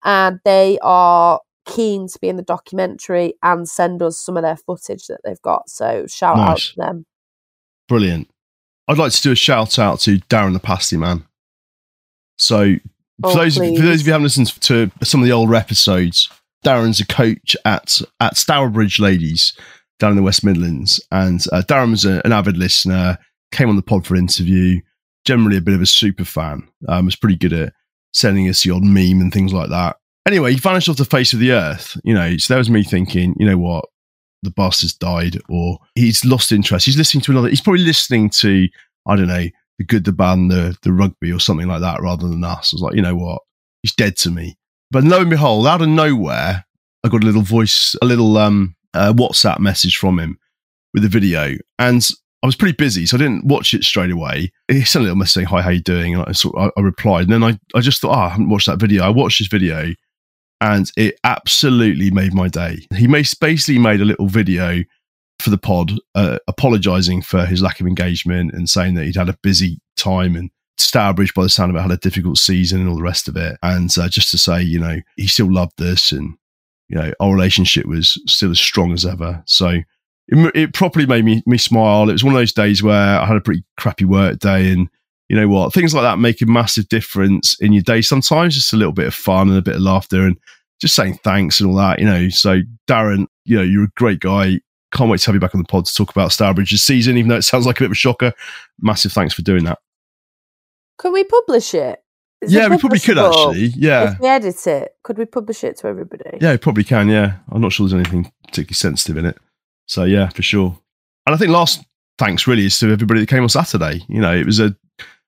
and they are keen to be in the documentary and send us some of their footage that they've got. So shout out to them. Brilliant. I'd like to do a shout out to Darren the Pasty Man. So, for, Oh, those, of, for those of you who haven't listened to some of the older episodes, Darren's a coach at, at Stourbridge Ladies down in the West Midlands. And uh, Darren was a, an avid listener, came on the pod for an interview, generally a bit of a super fan, um, was pretty good at sending us the odd meme and things like that. Anyway, he vanished off the face of the earth, you know. So there was me thinking, you know what, the bastard's died, or he's lost interest. He's listening to another. He's probably listening to I don't know the good, the bad, the the rugby or something like that, rather than us. I was like, you know what, he's dead to me. But lo and behold, out of nowhere, I got a little voice, a little um uh, WhatsApp message from him with a video, and I was pretty busy, so I didn't watch it straight away. He sent a little message saying, "Hi, how you doing?" And I I, I replied, and then I, I just thought, oh, I haven't watched that video. I watched his video, and it absolutely made my day. He basically made a little video for the pod, uh, apologising for his lack of engagement and saying that he'd had a busy time and Stourbridge, by the sound of it, had a difficult season and all the rest of it. And uh, just to say, you know, he still loved us and, you know, our relationship was still as strong as ever. So it, it properly made me, me smile. It was one of those days where I had a pretty crappy work day and, you know what, things like that make a massive difference in your day. Sometimes just a little bit of fun and a bit of laughter and just saying thanks and all that, you know. So, Darren, you know, you're a great guy. Can't wait to have you back on the pod to talk about Stourbridge's season, even though it sounds like a bit of a shocker. Massive thanks for doing that. Can we publish it? Is yeah, it we probably could actually. Yeah. If we edit it, could we publish it to everybody? Yeah, we probably can. Yeah. I'm not sure there's anything particularly sensitive in it. So, yeah, for sure. And I think last thanks really is to everybody that came on Saturday. You know, it was a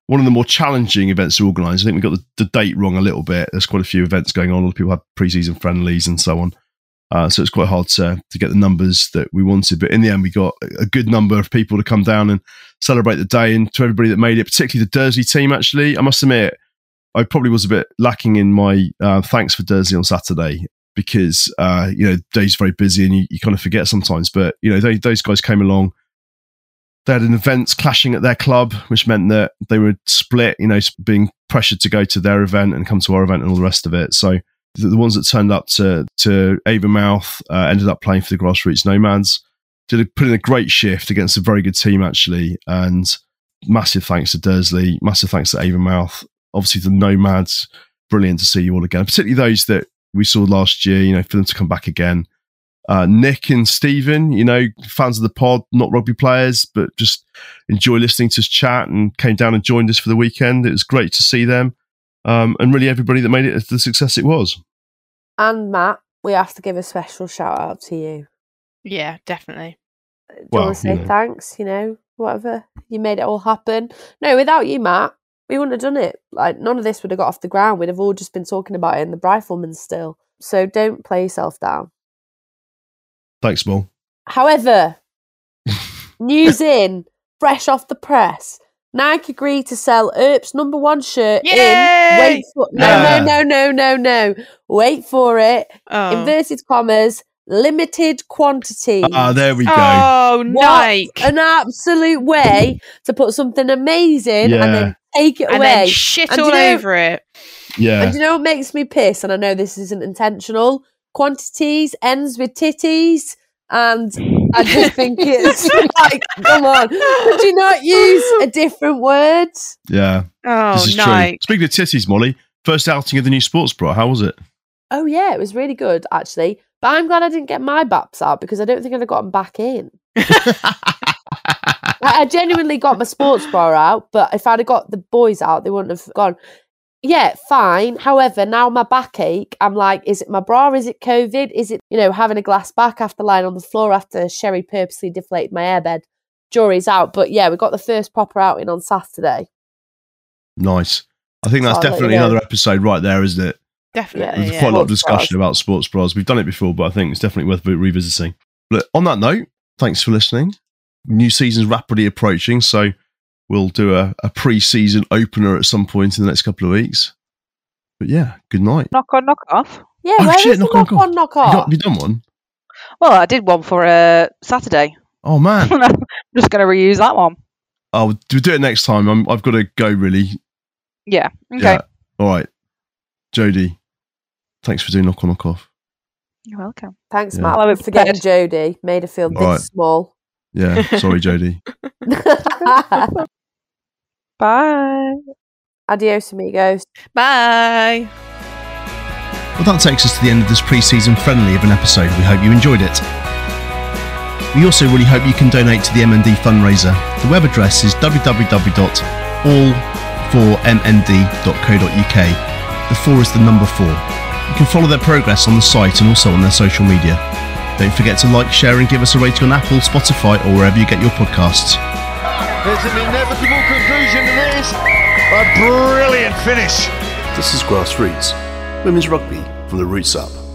one of the more challenging events to organise. I think we got the, the, date wrong a little bit. There's quite a few events going on. A lot of people had pre-season friendlies and so on. Uh, so it's quite hard to, to get the numbers that we wanted. But in the end, we got a good number of people to come down and celebrate the day. And to everybody that made it, particularly the Dursley team, actually, I must admit, I probably was a bit lacking in my uh, thanks for Dursley on Saturday because, uh, you know, day's are very busy and you, you kind of forget sometimes. But, you know, they, those guys came along they had an event clashing at their club, which meant that they were split, you know, being pressured to go to their event and come to our event and all the rest of it. So the, the ones that turned up to, to Avonmouth uh, ended up playing for the Grassroots Nomads, did a, put in a great shift against a very good team, actually. And massive thanks to Dursley, massive thanks to Avonmouth. Obviously, the Nomads, brilliant to see you all again, particularly those that we saw last year, you know, for them to come back again uh, Nick and Stephen, you know, fans of the pod, not rugby players, but just enjoy listening to us chat and came down and joined us for the weekend. It was great to see them. Um, and really everybody that made it the success it was. And Matt, we have to give a special shout out to you. Yeah, definitely. Do you well, want to say you know. thanks? You know, whatever. You made it all happen. No, without you, Matt, we wouldn't have done it. Like, none of this would have got off the ground. We'd have all just been talking about it in the Rifleman still. So don't play yourself down. Thanks, Mo. However, news in, fresh off the press. Nike agreed to sell Earp's number one shirt Yay! in. Wait for no, yeah. no, no, no, no, no. Wait for it. Oh. Inverted commas. Limited quantity. Ah, there we go. Oh, Nike! An absolute way to put something amazing yeah. and then take it and away. Then shit and all you know, over it. Yeah. And you know what makes me piss? And I know this isn't intentional quantities ends with titties. And I just think it's like, come on, could you not use a different word? Yeah. Oh, this is no. true. Speaking of titties, Molly, first outing of the new sports bra, how was it? Oh, yeah, it was really good, actually. But I'm glad I didn't get my baps out because I don't think I'd have gotten back in. I genuinely got my sports bra out, but if I'd have got the boys out, they wouldn't have gone yeah, fine. However, now my backache, I'm like, is it my bra? Is it COVID? Is it, you know, having a glass back after lying on the floor after Cherie purposely deflated my airbed? Jury's out. But yeah, we got the first proper outing on Saturday. Nice. I think that's so definitely another episode right there, isn't it? Definitely. There's yeah. quite a lot of discussion bras. about sports bras. We've done it before, but I think it's definitely worth revisiting. Look, on that note, thanks for listening. New season's rapidly approaching, so we'll do a, a pre-season opener at some point in the next couple of weeks. But yeah, good night. Knock on, knock off. Yeah, oh, where shit, is knock, knock on, knock off? You have you done one? Well, I did one for uh, Saturday. Oh man, I'm just going to reuse that one. Oh, we'll do it next time. i have got to go. Really. Yeah. Okay. Yeah. All right, Jodie. Thanks for doing knock on, knock off. You're welcome. Thanks, yeah. Matt. For forgetting Jodie. Made her feel All this right. small. Yeah. Sorry, Jodie. Bye. Adios, amigos. Bye. Well, that takes us to the end of this pre season friendly of an episode. We hope you enjoyed it. We also really hope you can donate to the MND fundraiser. The web address is www.all4mnd.co.uk. The 4 is the number 4. You can follow their progress on the site and also on their social media. Don't forget to like, share, and give us a rating on Apple, Spotify, or wherever you get your podcasts. A brilliant finish. This is Grassroots, women's rugby from the roots up.